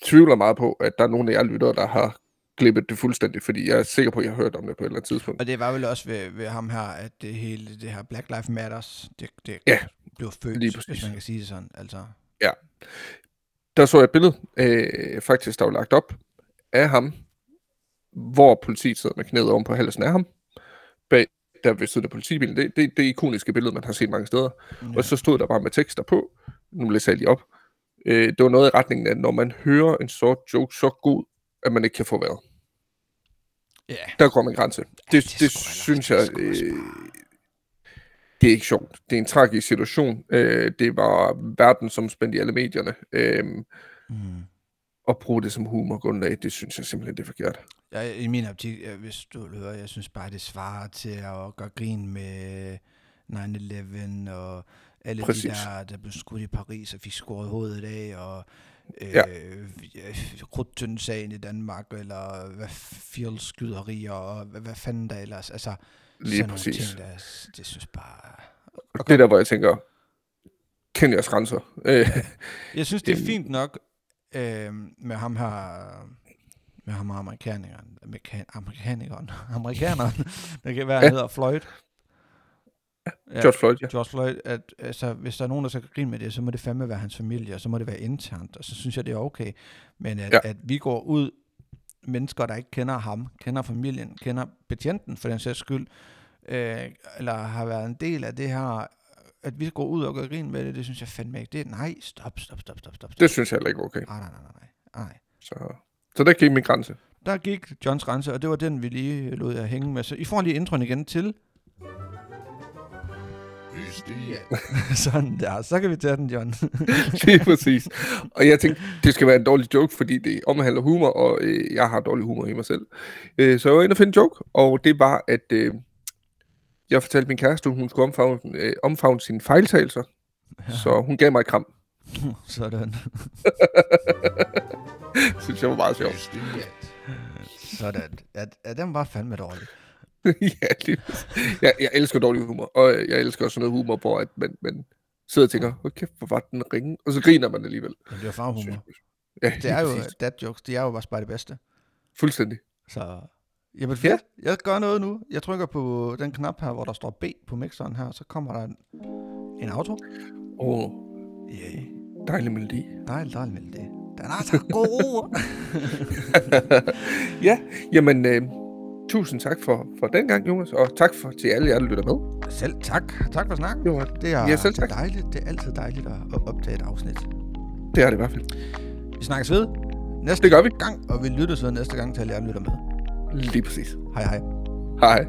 tvivler meget på, at der er nogen af jer lyttere, der har glippet det fuldstændig, fordi jeg er sikker på, at jeg har hørt om det på et eller andet tidspunkt. Og det var vel også ved, ved ham her, at det hele, det her Black Lives Matters, det, det Ja, blev født, lige hvis man kan sige det sådan. Altså, der så jeg et billede, øh, faktisk der var lagt op, af ham, hvor politiet sidder med knæet oven på halsen af ham, bag der ved siden af politibilen. Det, det, det ikoniske billede, man har set mange steder. Ja. Og så stod der bare med tekster på, nu læser jeg lige op. Øh, det var noget i retningen af, når man hører en sort joke så god, at man ikke kan få vejret. ja, Der går min grænse. Det, det det, det synes jeg, øh, det er ikke sjovt. Det er en tragisk situation. Øh, det var verden som spændte i alle medierne. Øh, mm. at bruge det som humorgrundlag, det synes jeg simpelthen, det er forkert. jeg, i min optik, hvis du vil høre, jeg synes bare, det svarer til at gøre grin med 9-11 og alle Præcis. de der, der blev skudt i Paris og fik skåret hovedet af, og øh, Ja. krudtøndesagen i Danmark, eller hvad Fjolds skyderier, og hvad, hvad fanden der ellers, altså Lige sådan præcis. nogle ting, der, det synes bare... Og det er der, hvor jeg tænker, kend jeres grænser. Øh, Jeg synes, det er fint nok øh, med ham her, med ham amerikanikeren, amerikan, amerikanikeren, amerikaneren, der kan være, ja. hedder Floyd. Ja, George Floyd, ja. George Floyd, at altså, hvis der er nogen, der skal grine med det, så må det fandme være hans familie, og så må det være internt, og så synes jeg, det er okay. Men at, Ja. at vi går ud, mennesker, der ikke kender ham, kender familien, kender betjenten for den sags skyld, øh, eller har været en del af det her, at vi går ud og gør grin med det, det synes jeg fandme ikke. Det er, nej, stop, stop, stop, stop, stop. stop. Det synes jeg heller ikke er okay. Nej, nej, nej, nej, nej. Så, så der gik min grænse. Der gik Johns grænse, og det var den, vi lige lod jer hænge med. Så I får lige introen igen til. Sådan der, så kan vi tage den, John. Lige præcis. Og jeg tænkte, det skal være en dårlig joke, fordi det omhandler humor, og øh, jeg har dårlig humor i mig selv. Øh, så jeg var inde og finde en joke, og det var, at øh, jeg fortalte min kæreste, at hun skulle omfavne, øh, omfavne sine fejltagelser, ja. så hun gav mig et kram. Sådan. synes jeg var meget sjovt. Sådan. Ja, den var fandme dårlig. ja, lige jeg, jeg elsker dårlig humor, og jeg elsker også sådan noget humor, hvor at man, man sidder og tænker, hold kæft, hvor var den ringe, og så griner man alligevel. Men det er farhumor. Ja, Det er jo præcis. dad jokes, de er jo bare det bedste. Fuldstændig. Så, jamen Ja. fedt. Jeg gør noget nu. Jeg trykker på den knap her, hvor der står B på mixeren her, så kommer der en, en auto. Åh, oh, Yeah. dejlig melodi. Dejligt, dejligt melodi. Den er så god. Ja, jamen, øh, tusind tak for, for den gang, Jonas, og tak for, til alle jer, der lytter med. selv tak. Tak for snakken. Var, Det er, Ja, selv det er tak. dejligt. Det er altid dejligt at optage et afsnit. det er det i hvert fald. Vi snakkes ved næste Det gør vi. gang, og vi lyttes ved næste gang til alle jer, der lytter med. Lige præcis. Hej hej. Hej.